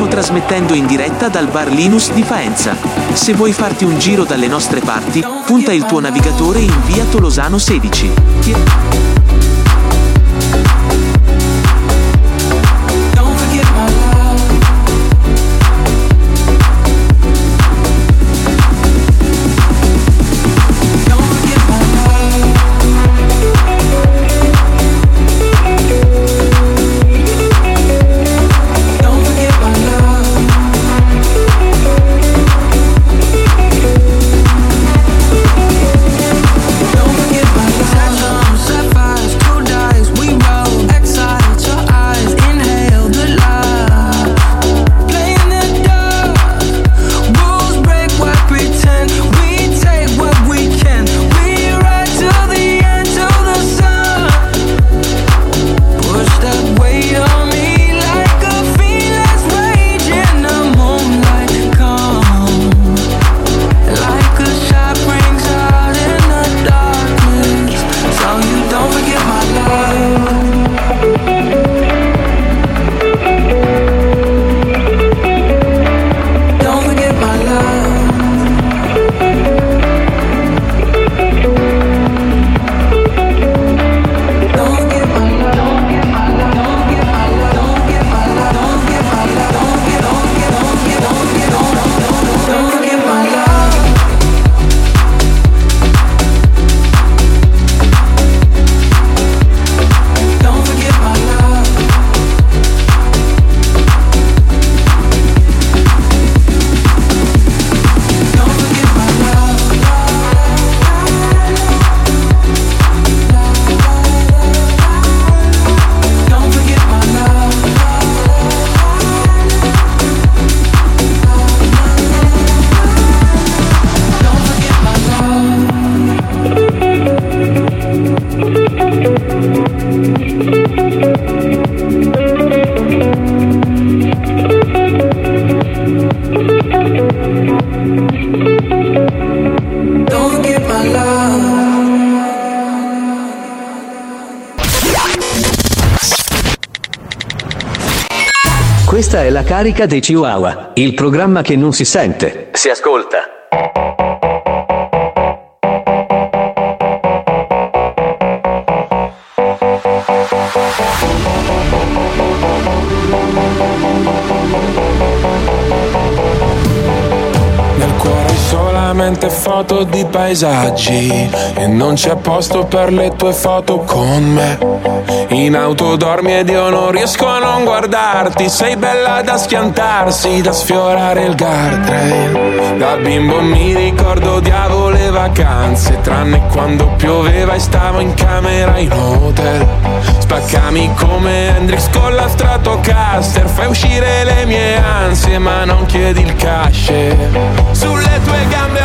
Stiamo trasmettendo in diretta dal bar Linus di Faenza. Se vuoi farti un giro dalle nostre parti, punta il tuo navigatore in via Tolosano 16. Carica dei Chihuahua, il programma che non si sente, si ascolta. Solamente foto di paesaggi. E non c'è posto per le tue foto con me. In auto dormi ed io non riesco a non guardarti. Sei bella da schiantarsi, da sfiorare il guardrail. Da bimbo mi ricordo odiavo le vacanze Tranne quando pioveva e stavo in camera in hotel. Spaccami come Hendrix con la Stratocaster Fai uscire le mie ansie ma non chiedi il cash. Sulle tue gambe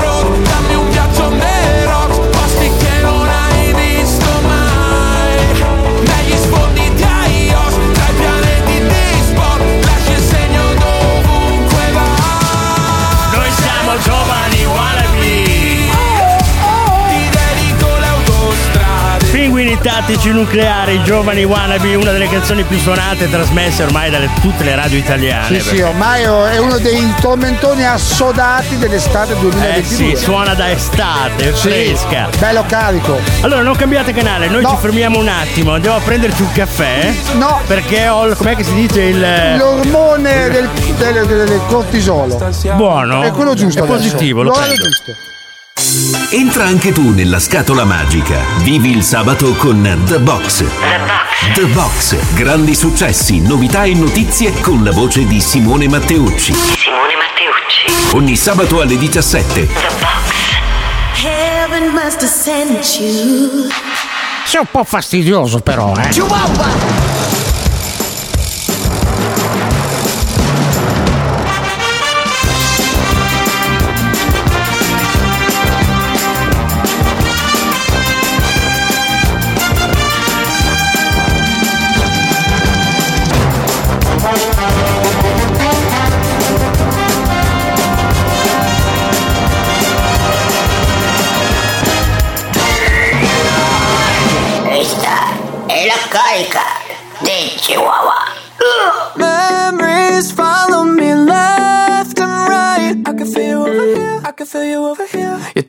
Pinguini tattici nucleari, giovani wannabe, una delle canzoni più suonate e trasmesse ormai da tutte le radio italiane. Sì, sì, perché- ormai è uno dei tormentoni assodati dell'estate Eh 2022. sì, suona da estate, è Sì, fresca. Bello carico. Allora, non cambiate canale, noi ci fermiamo un attimo, andiamo a prenderci un caffè. No. Perché ho, il- com'è che si dice il... L'ormone del, del- del- del cortisolo. Buono. È quello giusto. È positivo, lo L'orario prendo. giusto. Entra anche tu nella scatola magica. Vivi il sabato con The Box. The Box. Grandi successi, novità e notizie con la voce di Simone Matteucci. Simone Matteucci. Ogni sabato alle 17. Heaven must have sent you. Sei un po' fastidioso però, eh. Questa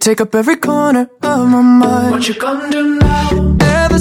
take up every corner of my mind. What you gonna do now? Ever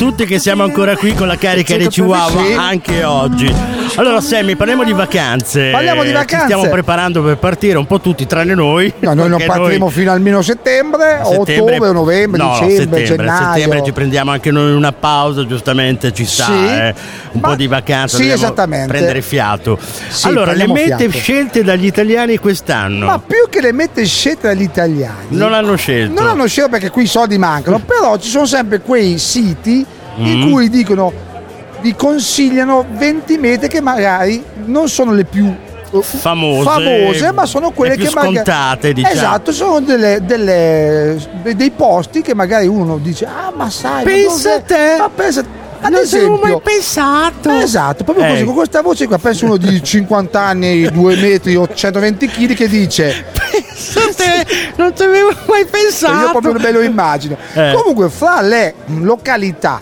tutti che siamo ancora qui con la carica dei Chihuahua Sì. anche oggi. Allora Sammy, parliamo di vacanze. Parliamo di Ci vacanze. stiamo preparando per partire, un po' tutti tranne noi. No, noi non partiremo fino almeno settembre, settembre- ottobre, novembre, no, dicembre, settembre, gennaio. settembre ci prendiamo anche noi una pausa, giustamente ci sta, Sì. eh, un po' di vacanza, sì, esattamente. prendere fiato. Sì, allora, le mete fiato. scelte dagli italiani quest'anno Ma più che le mette scelte dagli italiani, non hanno scelto. non hanno scelto perché qui i soldi mancano, però ci sono sempre quei siti in Mm. cui dicono vi consigliano 20 mete che magari non sono le più eh, Famose, famose, ma sono quelle le più che magari scontate, diciamo. Esatto, sono delle, delle- dei posti che magari uno dice "Ah, ma sai, Pensa a te. Ma pensa ad Non avevo esempio, mai pensato. Esatto, proprio così, Eh. con questa voce qua, penso uno di 50 anni, 2 metri o 120 kg che dice non ci avevo mai pensato. io proprio me lo immagino. Eh. Comunque, fra le località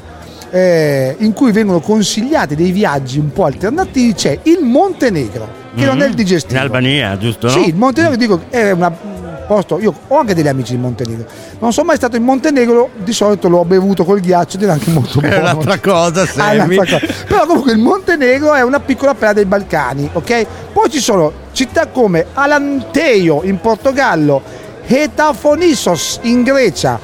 eh, in cui vengono consigliati dei viaggi un po' alternativi c'è il Montenegro, che non è il Mhm. digestivo. In Albania, giusto? Sì, no? il Montenegro dico è una- un posto. Io ho anche degli amici in Montenegro. Non sono mai stato in Montenegro, di solito l'ho bevuto col ghiaccio ed era anche molto buono. È un'altra cosa, Ah, Sammy. cosa. Però comunque il Montenegro è una piccola perla dei Balcani, ok? Poi ci sono città come Alanteio in Portogallo, Hetafonissos in Grecia,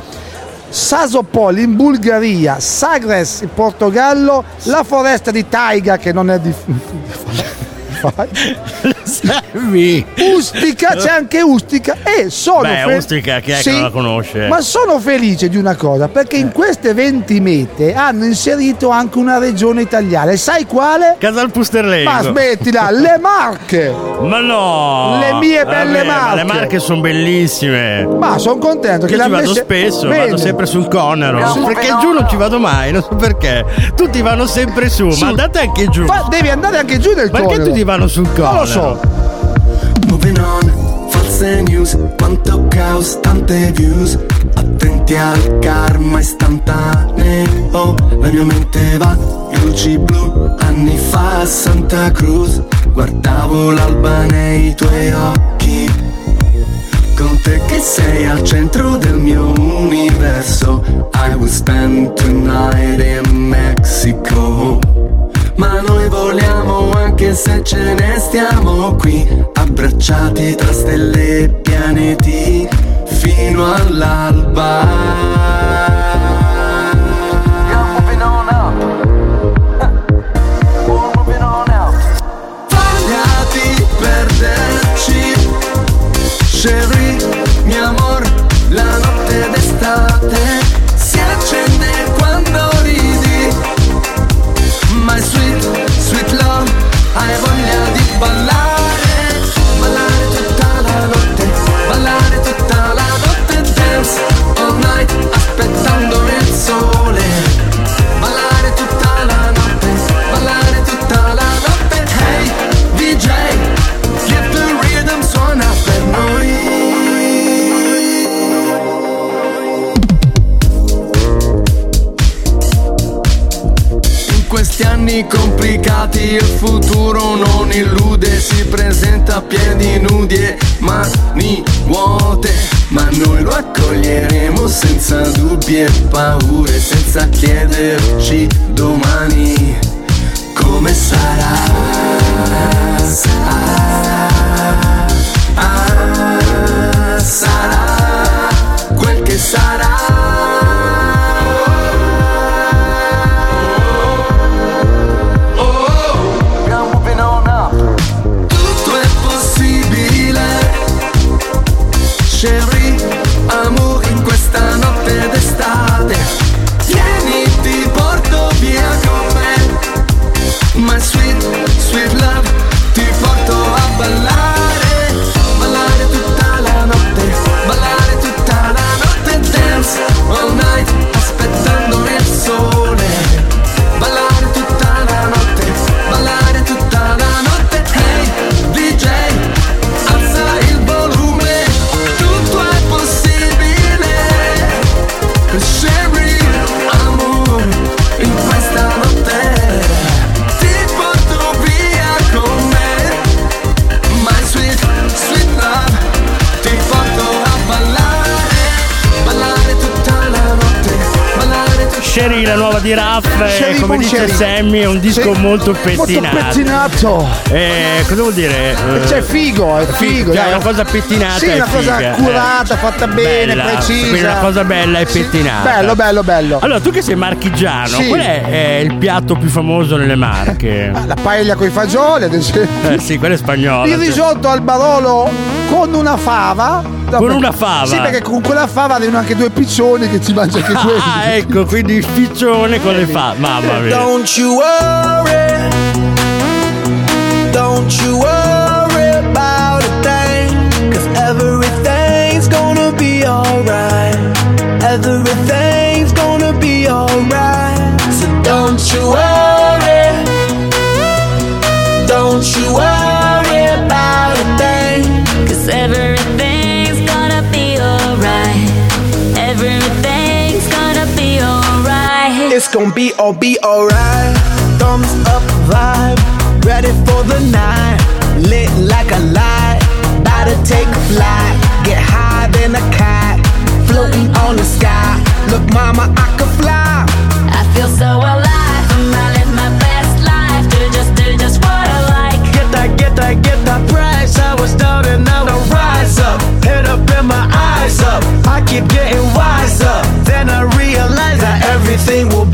Sasopol in Bulgaria, Sagres in Portogallo, la foresta di Taiga che non è di... Sammy. Ustica, c'è anche Ustica e sono Beh, fe- Ustica, chi è che Sì, non la conosce? Ma sono felice di una cosa, perché in queste 20 mete hanno inserito anche una regione italiana. E sai quale? Casal Pusterlengo. Ma smettila, le Marche! Ma no! Le mie belle ma Marche. Le marche sono bellissime. Ma sono contento che Io ci l'hanno vado messe- spesso, Bene. vado sempre sul Conero. Sì. Perché giù non ci vado mai, non so perché. Tutti vanno sempre su, Su. ma andate anche giù. Fa- devi andare anche giù nel Perché Conero. tutti vanno sul? Non lo so. Moving on, false news, quanto caos, tante views. Attenti al karma istantaneo. La mia mente va, luci blu, anni fa a Santa Cruz. Guardavo l'alba nei tuoi occhi. Con te che sei al centro del mio universo. I will spend tonight in Mexico. Ma noi vogliamo anche se ce ne stiamo qui, abbracciati tra stelle e pianeti, fino all'alba. Anni complicati il futuro non illude, si presenta a piedi nudi e mani vuote, ma noi lo accoglieremo senza dubbi e paure, senza chiederci domani come sarà. Sarà, ah, sarà quel che sarà. Disco molto Molto pettinato. pettinato. Eh, cosa vuol dire? Eh, Cioè figo, è figo. Cioè, dai. una cosa pettinata Sì, è una cosa figa, curata, eh. fatta bene, Bella, precisa. quindi una cosa bella e Sì. pettinata. Bello, bello, bello. Allora, tu che sei marchigiano, Sì. qual è, eh, il piatto più famoso nelle Marche? La paella con i fagioli, ad esempio. Eh sì, quello è spagnolo. Il risotto al barolo con una fava. Con una fava? Sì, perché con quella fava arrivano anche due piccioni che ci mangia anche quelli. Ah, ecco, quindi il piccione con le fa. Mamma mia. Don't you worry. Don't you worry about a thing. Cause everything's gonna be alright. Everything's gonna be alright. So don't you worry. Don't you worry about a thing. Cause everything's gonna be all be alright. Thumbs up vibe, ready for the night. Lit like a light, about to take a flight. Get high than a cat, floating on the sky. Look, mama, I can fly. I feel so alive. and I live my best life. Do just, do just what I like. Get that, get that, get that price. I was down and now I rise up. Head up and my eyes up. I keep getting wiser. Then I realize that everything will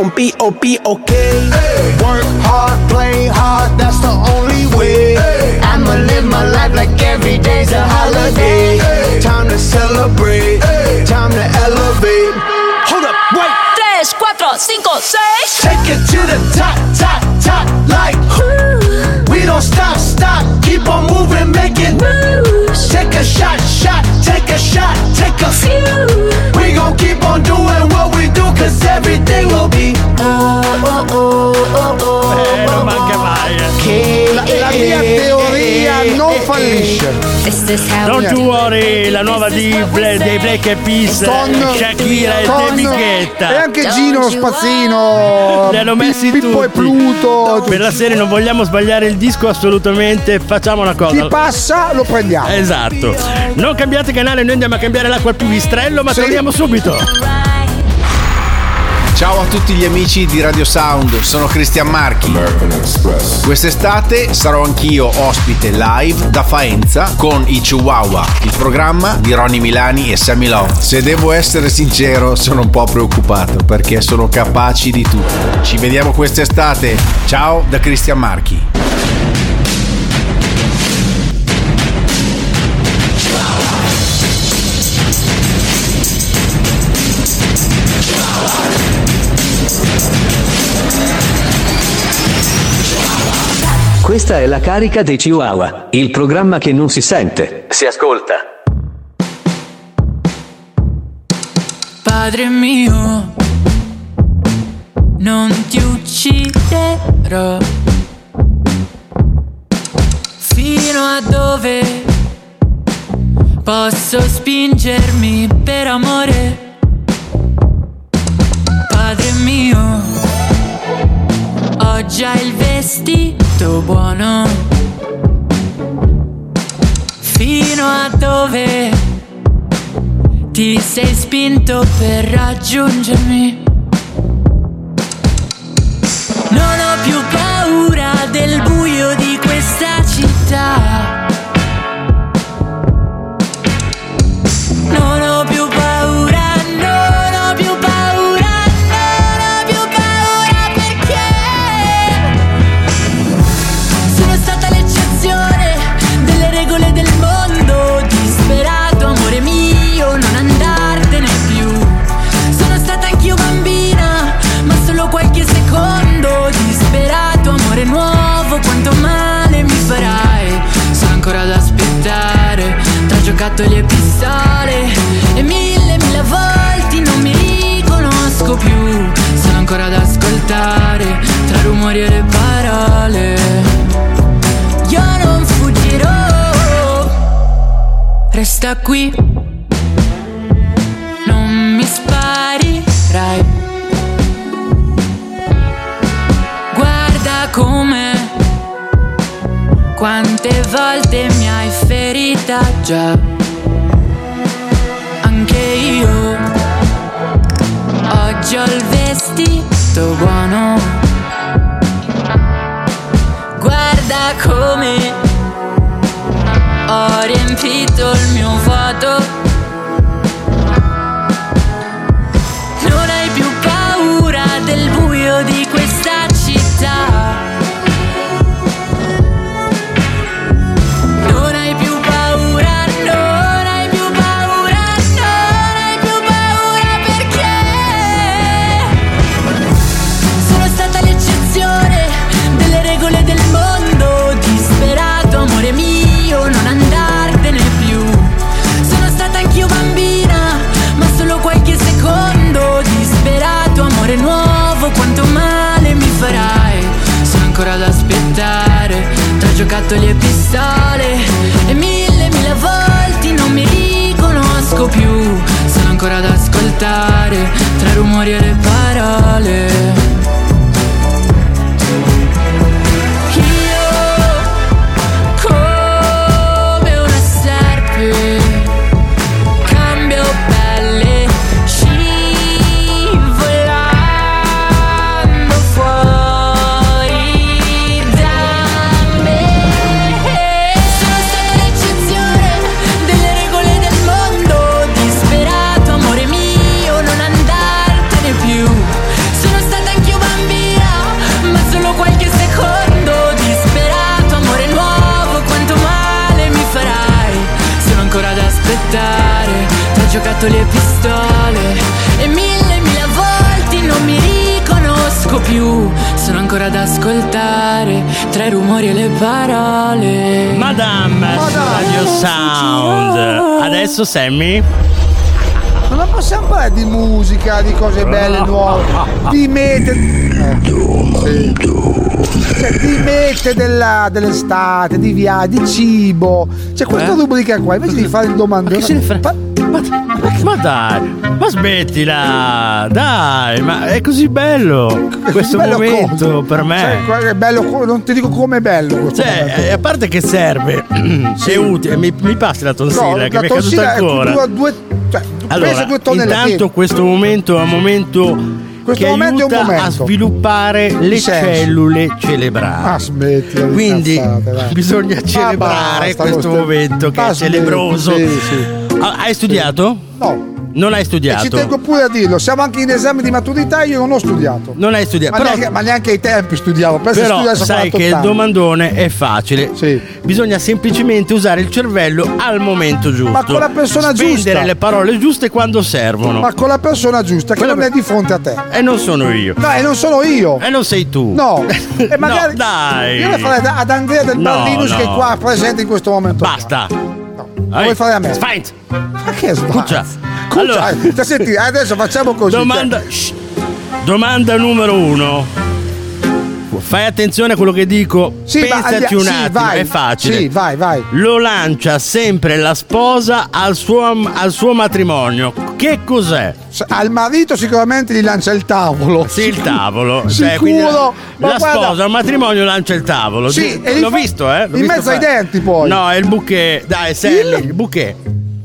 alright. It's be oh be okay. Work hard, play hard, that's the only way. I'ma live my life like every day's a holiday. Time to celebrate, time to elevate. Hold up, wait. 3, 4, 5, 6. Take it to the top, top, top, Don't you worry, la nuova di Bla- dei Black Eyed Peas, Con, Shakira e con- David Guetta. e anche Gino Spazzino. Li hanno messi Pippo e tutti. Pluto. Per la serie non vogliamo sbagliare il disco assolutamente, facciamo una cosa. Chi passa lo prendiamo. Esatto. Non cambiate canale, noi andiamo a cambiare l'acqua al pipistrello, ma Sì. torniamo subito. Ciao a tutti gli amici di Radio Sound, sono Cristian Marchi. Quest'estate sarò anch'io ospite live da Faenza con i Chihuahua, il programma di Ronnie Milani e Sammy Love. Se devo essere sincero, sono un po' preoccupato perché sono capaci di tutto. Ci vediamo quest'estate. Ciao da Cristian Marchi. Questa è la carica dei Chihuahua, il programma che non si sente, si ascolta. Padre mio, non ti ucciderò. Fino a dove posso spingermi per amore? Padre mio, ho già il vestito buono. Fino a dove ti sei spinto per raggiungermi. Giocattoli e pistole E mille, mille volte non mi riconosco più. Sono ancora ad ascoltare Tra rumori e le parole. Io non fuggirò. Resta qui. Non mi sparirai. Guarda come quante volte mi hai ferita già vestito buono. Guarda come Ho riempito il mio vuoto. Non hai più paura del buio di questa città giocattoli e pistole e mille mille volte non mi riconosco più. Sono ancora ad ascoltare tra rumori e le parole. Adesso Sammy. Non possiamo parlare di musica, di cose belle, nuove, di mete. eh, sì. Cioè, di mete della- dell'estate, di viaggi, di cibo. C'è questa Eh? rubrica qua, invece di fare il domandone. Ma che se ne frega? Ma dai, ma smettila, dai, ma è così bello questo bello momento cosa? per me. Cioè, che bello, non ti dico come è bello Cioè, momento. eh, a parte che serve, è utile, mi, mi passi la tonsilla No, che la mi è caduta è ancora. due, due, cioè, Allora, intanto questo momento è un momento Questo che momento è un aiuta a momento. sviluppare le cellule cerebrali. Ah, Quindi cazzate, bisogna Ma celebrare basta, questo momento che Ma è smetti, celebroso. sì, sì. Ah, Hai studiato? No. Non hai E ci studiato. tengo pure a dirlo, siamo anche in esame di maturità, io non ho studiato. Non hai studiato. Ma, però- neanche, ma neanche ai tempi studiavo, penso Però sai 48 che il domandone è facile. Bisogna semplicemente usare il cervello al momento giusto. Ma con la persona Spendere giusta. le parole giuste quando servono. Ma con la persona giusta, che Quella non è di fronte a te. E non sono io. No, e non sono io. E non sei tu. No. E magari. No, dai. Io le farei ad Andrea del No, Ballinus che è no. qua presente in questo momento. Basta. Lo vuoi fare a me? Sfaint. Ma che sbaglia? Allora. Cioè, senti, adesso facciamo così. Domanda, shh. domanda numero uno. Fai attenzione a quello che dico. Sì, ma andia- un sì, attimo, vai. è facile. Sì, vai, vai. Lo lancia sempre la sposa al suo, al suo matrimonio. Che cos'è? Al marito sicuramente gli lancia il tavolo. Sì, il tavolo. Sicuro. Cioè, quindi la, la guarda- sposa al matrimonio lancia il tavolo. Sì, Di- L'ho fa- visto, eh? L'ho in visto mezzo ai fare. denti, poi. No, è il bouquet. Dai, Sammy, il bouquet.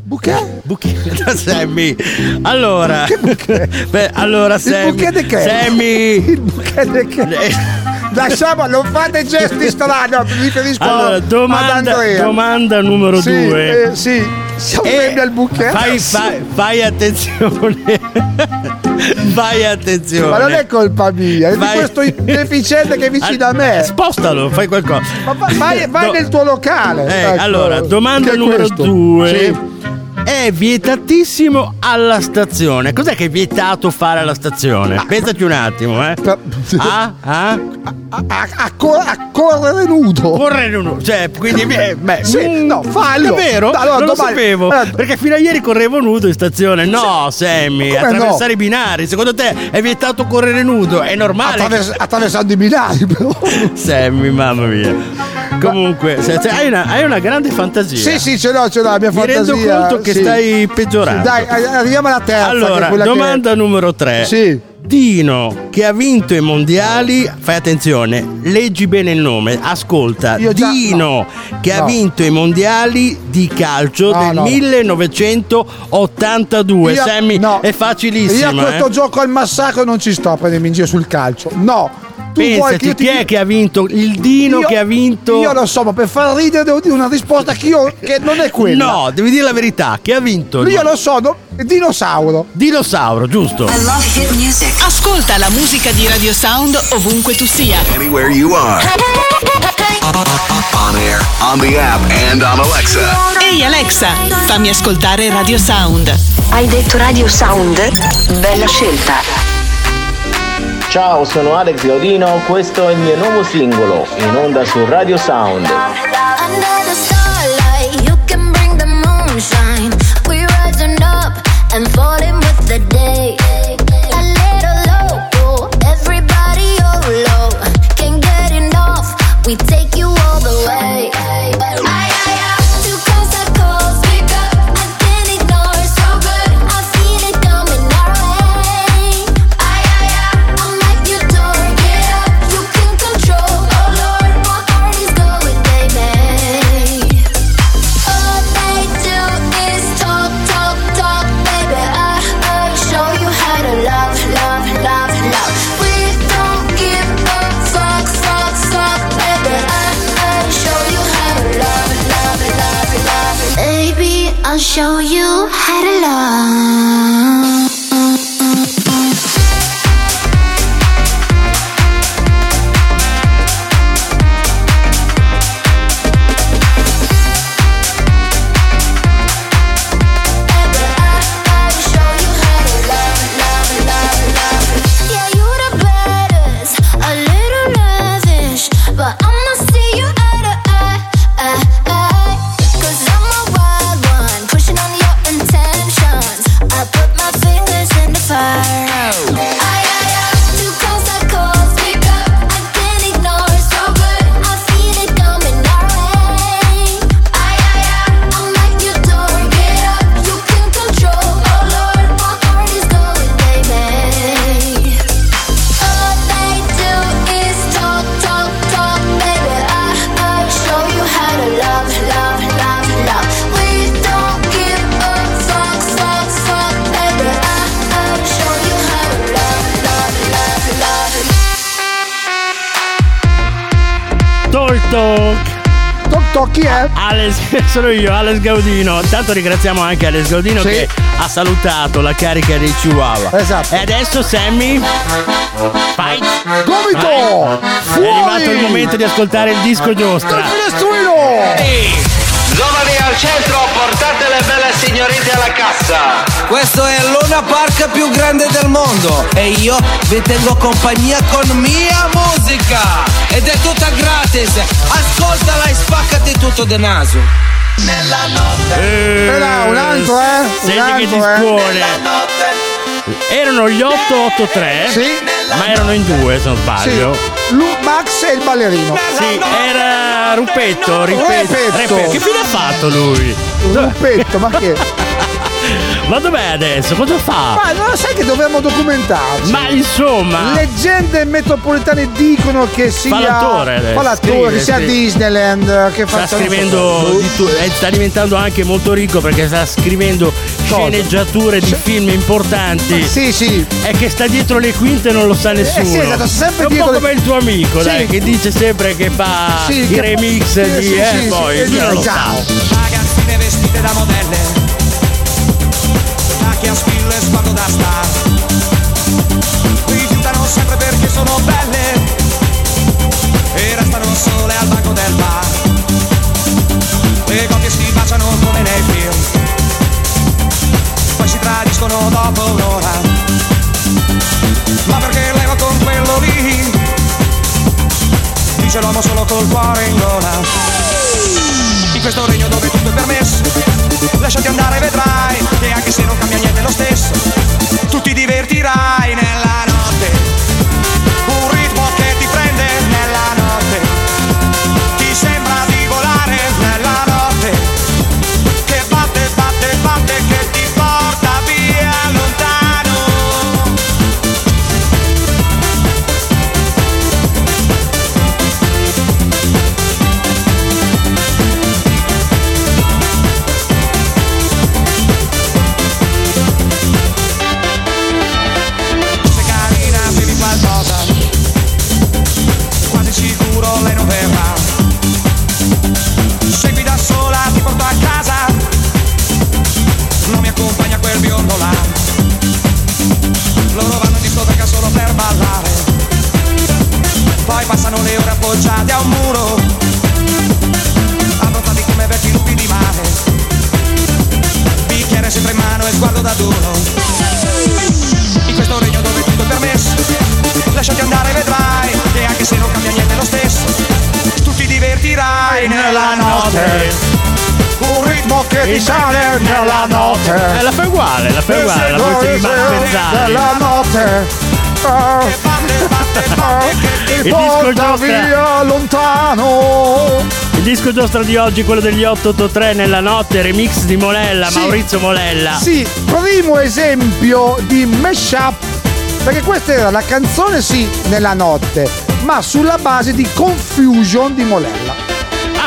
Bouquet? Bouquet da Sammy. Allora. Che bouquet? Beh, allora, Sammy. bouquet di che? Sammy. Il bouquet di che? Lasciamo, non fate gesti strani, mi riferisco Allora, domanda, domanda numero Sì, due. eh, sì, siamo E membri al bouquet. Fai, fai- fai attenzione. fai attenzione. Ma non è colpa mia, è di Vai. questo deficiente che è vicino a me. Spostalo, fai qualcosa. Ma va- vai, vai Do- nel tuo locale. Eh, ecco. allora, domanda numero questo? due. Sì. È vietatissimo alla stazione. Cos'è che è vietato fare alla stazione? Pensaci un attimo, eh. Ah, ah? A, cor- a correre nudo. Correre nudo, cioè, quindi eh, beh, Sì, mm, no, fallo. Davvero? Allora, non lo domani- sapevo. allora- Perché fino a ieri correvo nudo in stazione. No, Sammy, Come attraversare no? i binari. Secondo te è vietato correre nudo? È normale. Attraverso- attraversando i binari, però. Sammy, mamma mia. Comunque, se- se- hai, una, hai una grande fantasia. Sì, sì, ce l'ho, ce l'ho, la mia Mi fantasia. rendo conto che sì. stai peggiorando. Dai, arriviamo alla terza. che è Allora, quella che- domanda numero 3. Sì. Dino che ha vinto i mondiali, fai attenzione, leggi bene il nome, ascolta. Io già- Dino che ha No. vinto i mondiali di calcio No, del no. 1982. Io- Sammy, no. è facilissimo. Io a questo eh. gioco al massacro non ci sto a prendermi in giro sul calcio. No. Tu vuoi ti chi è che ha vinto? Il Dino Io- che ha vinto. Io lo so, ma per far ridere devo dire una risposta che io che non è quella. No, devi dire la verità. Chi ha vinto? Io lo so, no, è dinosauro. Dinosauro, giusto? Ascolta la musica di Radio Sound ovunque tu sia. Anywhere you are. On air, on the app, and on Alexa. Ehi Alexa, fammi ascoltare Radio Sound. Hai detto Radio Sound? Bella scelta. Ciao, sono Alex Gaudino, questo è il mio nuovo singolo, in onda su Radio Sound. Falling with the day. Sono io, Alex Gaudino. Tanto ringraziamo anche Alex Gaudino Sì. che ha salutato la carica dei Chihuahua. Esatto. E adesso Sammy. Fight! Gomito! Vai. È arrivato il momento di ascoltare il disco giostra. Finestruino! Giovani al centro, portate le belle signorine alla cassa. Questo è il Luna Park più grande del mondo e io vi tengo compagnia con mia musica ed è tutta gratis. Ascoltala e spaccati tutto de naso. Nella notte. Era un altro, eh? Un Senti che altro, ti eh? scuole. Erano gli 883, Sì. ma erano in due se non sbaglio. Sì. Lu, Max e il ballerino. Sì, era Rupetto, Ripetto. Repetto. Che fine ha fatto lui? Ruppetto, ma che? Ma dov'è adesso? Cosa fa? Ma non lo sai che dovremmo documentarci? Ma insomma. Leggende metropolitane dicono che sia. Fa l'attore adesso, Fa l'attore, scrive, che sia sì. Disneyland. Che Sta faccia- scrivendo di tu- eh, sta diventando anche molto ricco perché sta scrivendo sceneggiature di film importanti. Sì, sì. È che sta dietro le quinte e non lo sa nessuno. sì, esatto, sta sempre È un dietro po' le- come il tuo amico, Sì. dai, che dice sempre che fa Sì, i che- remix sì, di sì, eh, sì, poi sì, chi non lo sa. ciao. Ragazzine vestite da modelle vecchia squilla e sguardo da star. Rifiutano sempre perché sono belle. E restano sole al banco del bar. Le coppie si baciano come nei film. Poi si tradiscono dopo un'ora. Ma perché lei va con quello lì? Dice l'uomo solo col cuore in gola. In questo regno dove tutto è permesso lasciati andare vedrai che anche se non cambia niente lo stesso, tu ti divertirai nella fai uguale, la fai uguale, la voce di Bezzali. Nella notte Il disco giostra. lontano Il disco giostra di oggi, quello degli 883 nella notte, remix di Molella, Sì. Maurizio Molella. Sì, primo esempio di mashup. Perché questa era la canzone, sì, nella notte, ma sulla base di Confusion di Molella.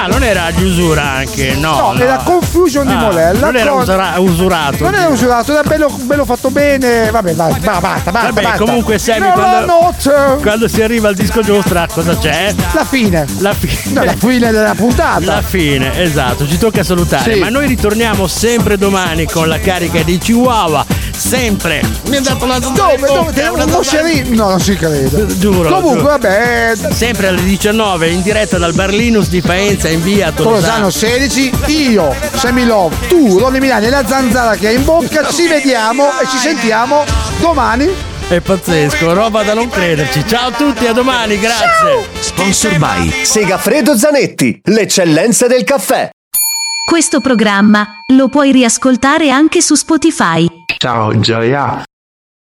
Ah, non era di usura anche, no. No, era Confusion di Ah, Molella. Non era con- usura- usurato. Non era usurato, era bello, bello fatto bene. Vabbè, vai, va, basta, basta. Vabbè, basta. comunque Sammy quando, quando si arriva al disco giostra cosa c'è? La fine. La fine. No, la fine della puntata. La fine, esatto, ci tocca salutare. Sì. Ma noi ritorniamo sempre domani con la carica di Chihuahua. Sempre. Mi ha dato la Dove? Dove? Te- una un domanda- moscerino? No, non si crede. Giuro. Comunque, giuro. vabbè. Sempre alle 19 in diretta dal Barlinus di Faenza in via Tolosano Tolosano. 16, io, Semi Love, tu, Ronny Milani e la zanzara che hai in bocca, ci vediamo e ci sentiamo domani. È pazzesco, roba da non crederci. Ciao a tutti, a domani, grazie. Sponsor by Segafredo Zanetti, l'eccellenza del caffè. Questo programma lo puoi riascoltare anche su Spotify. Ciao Gioia.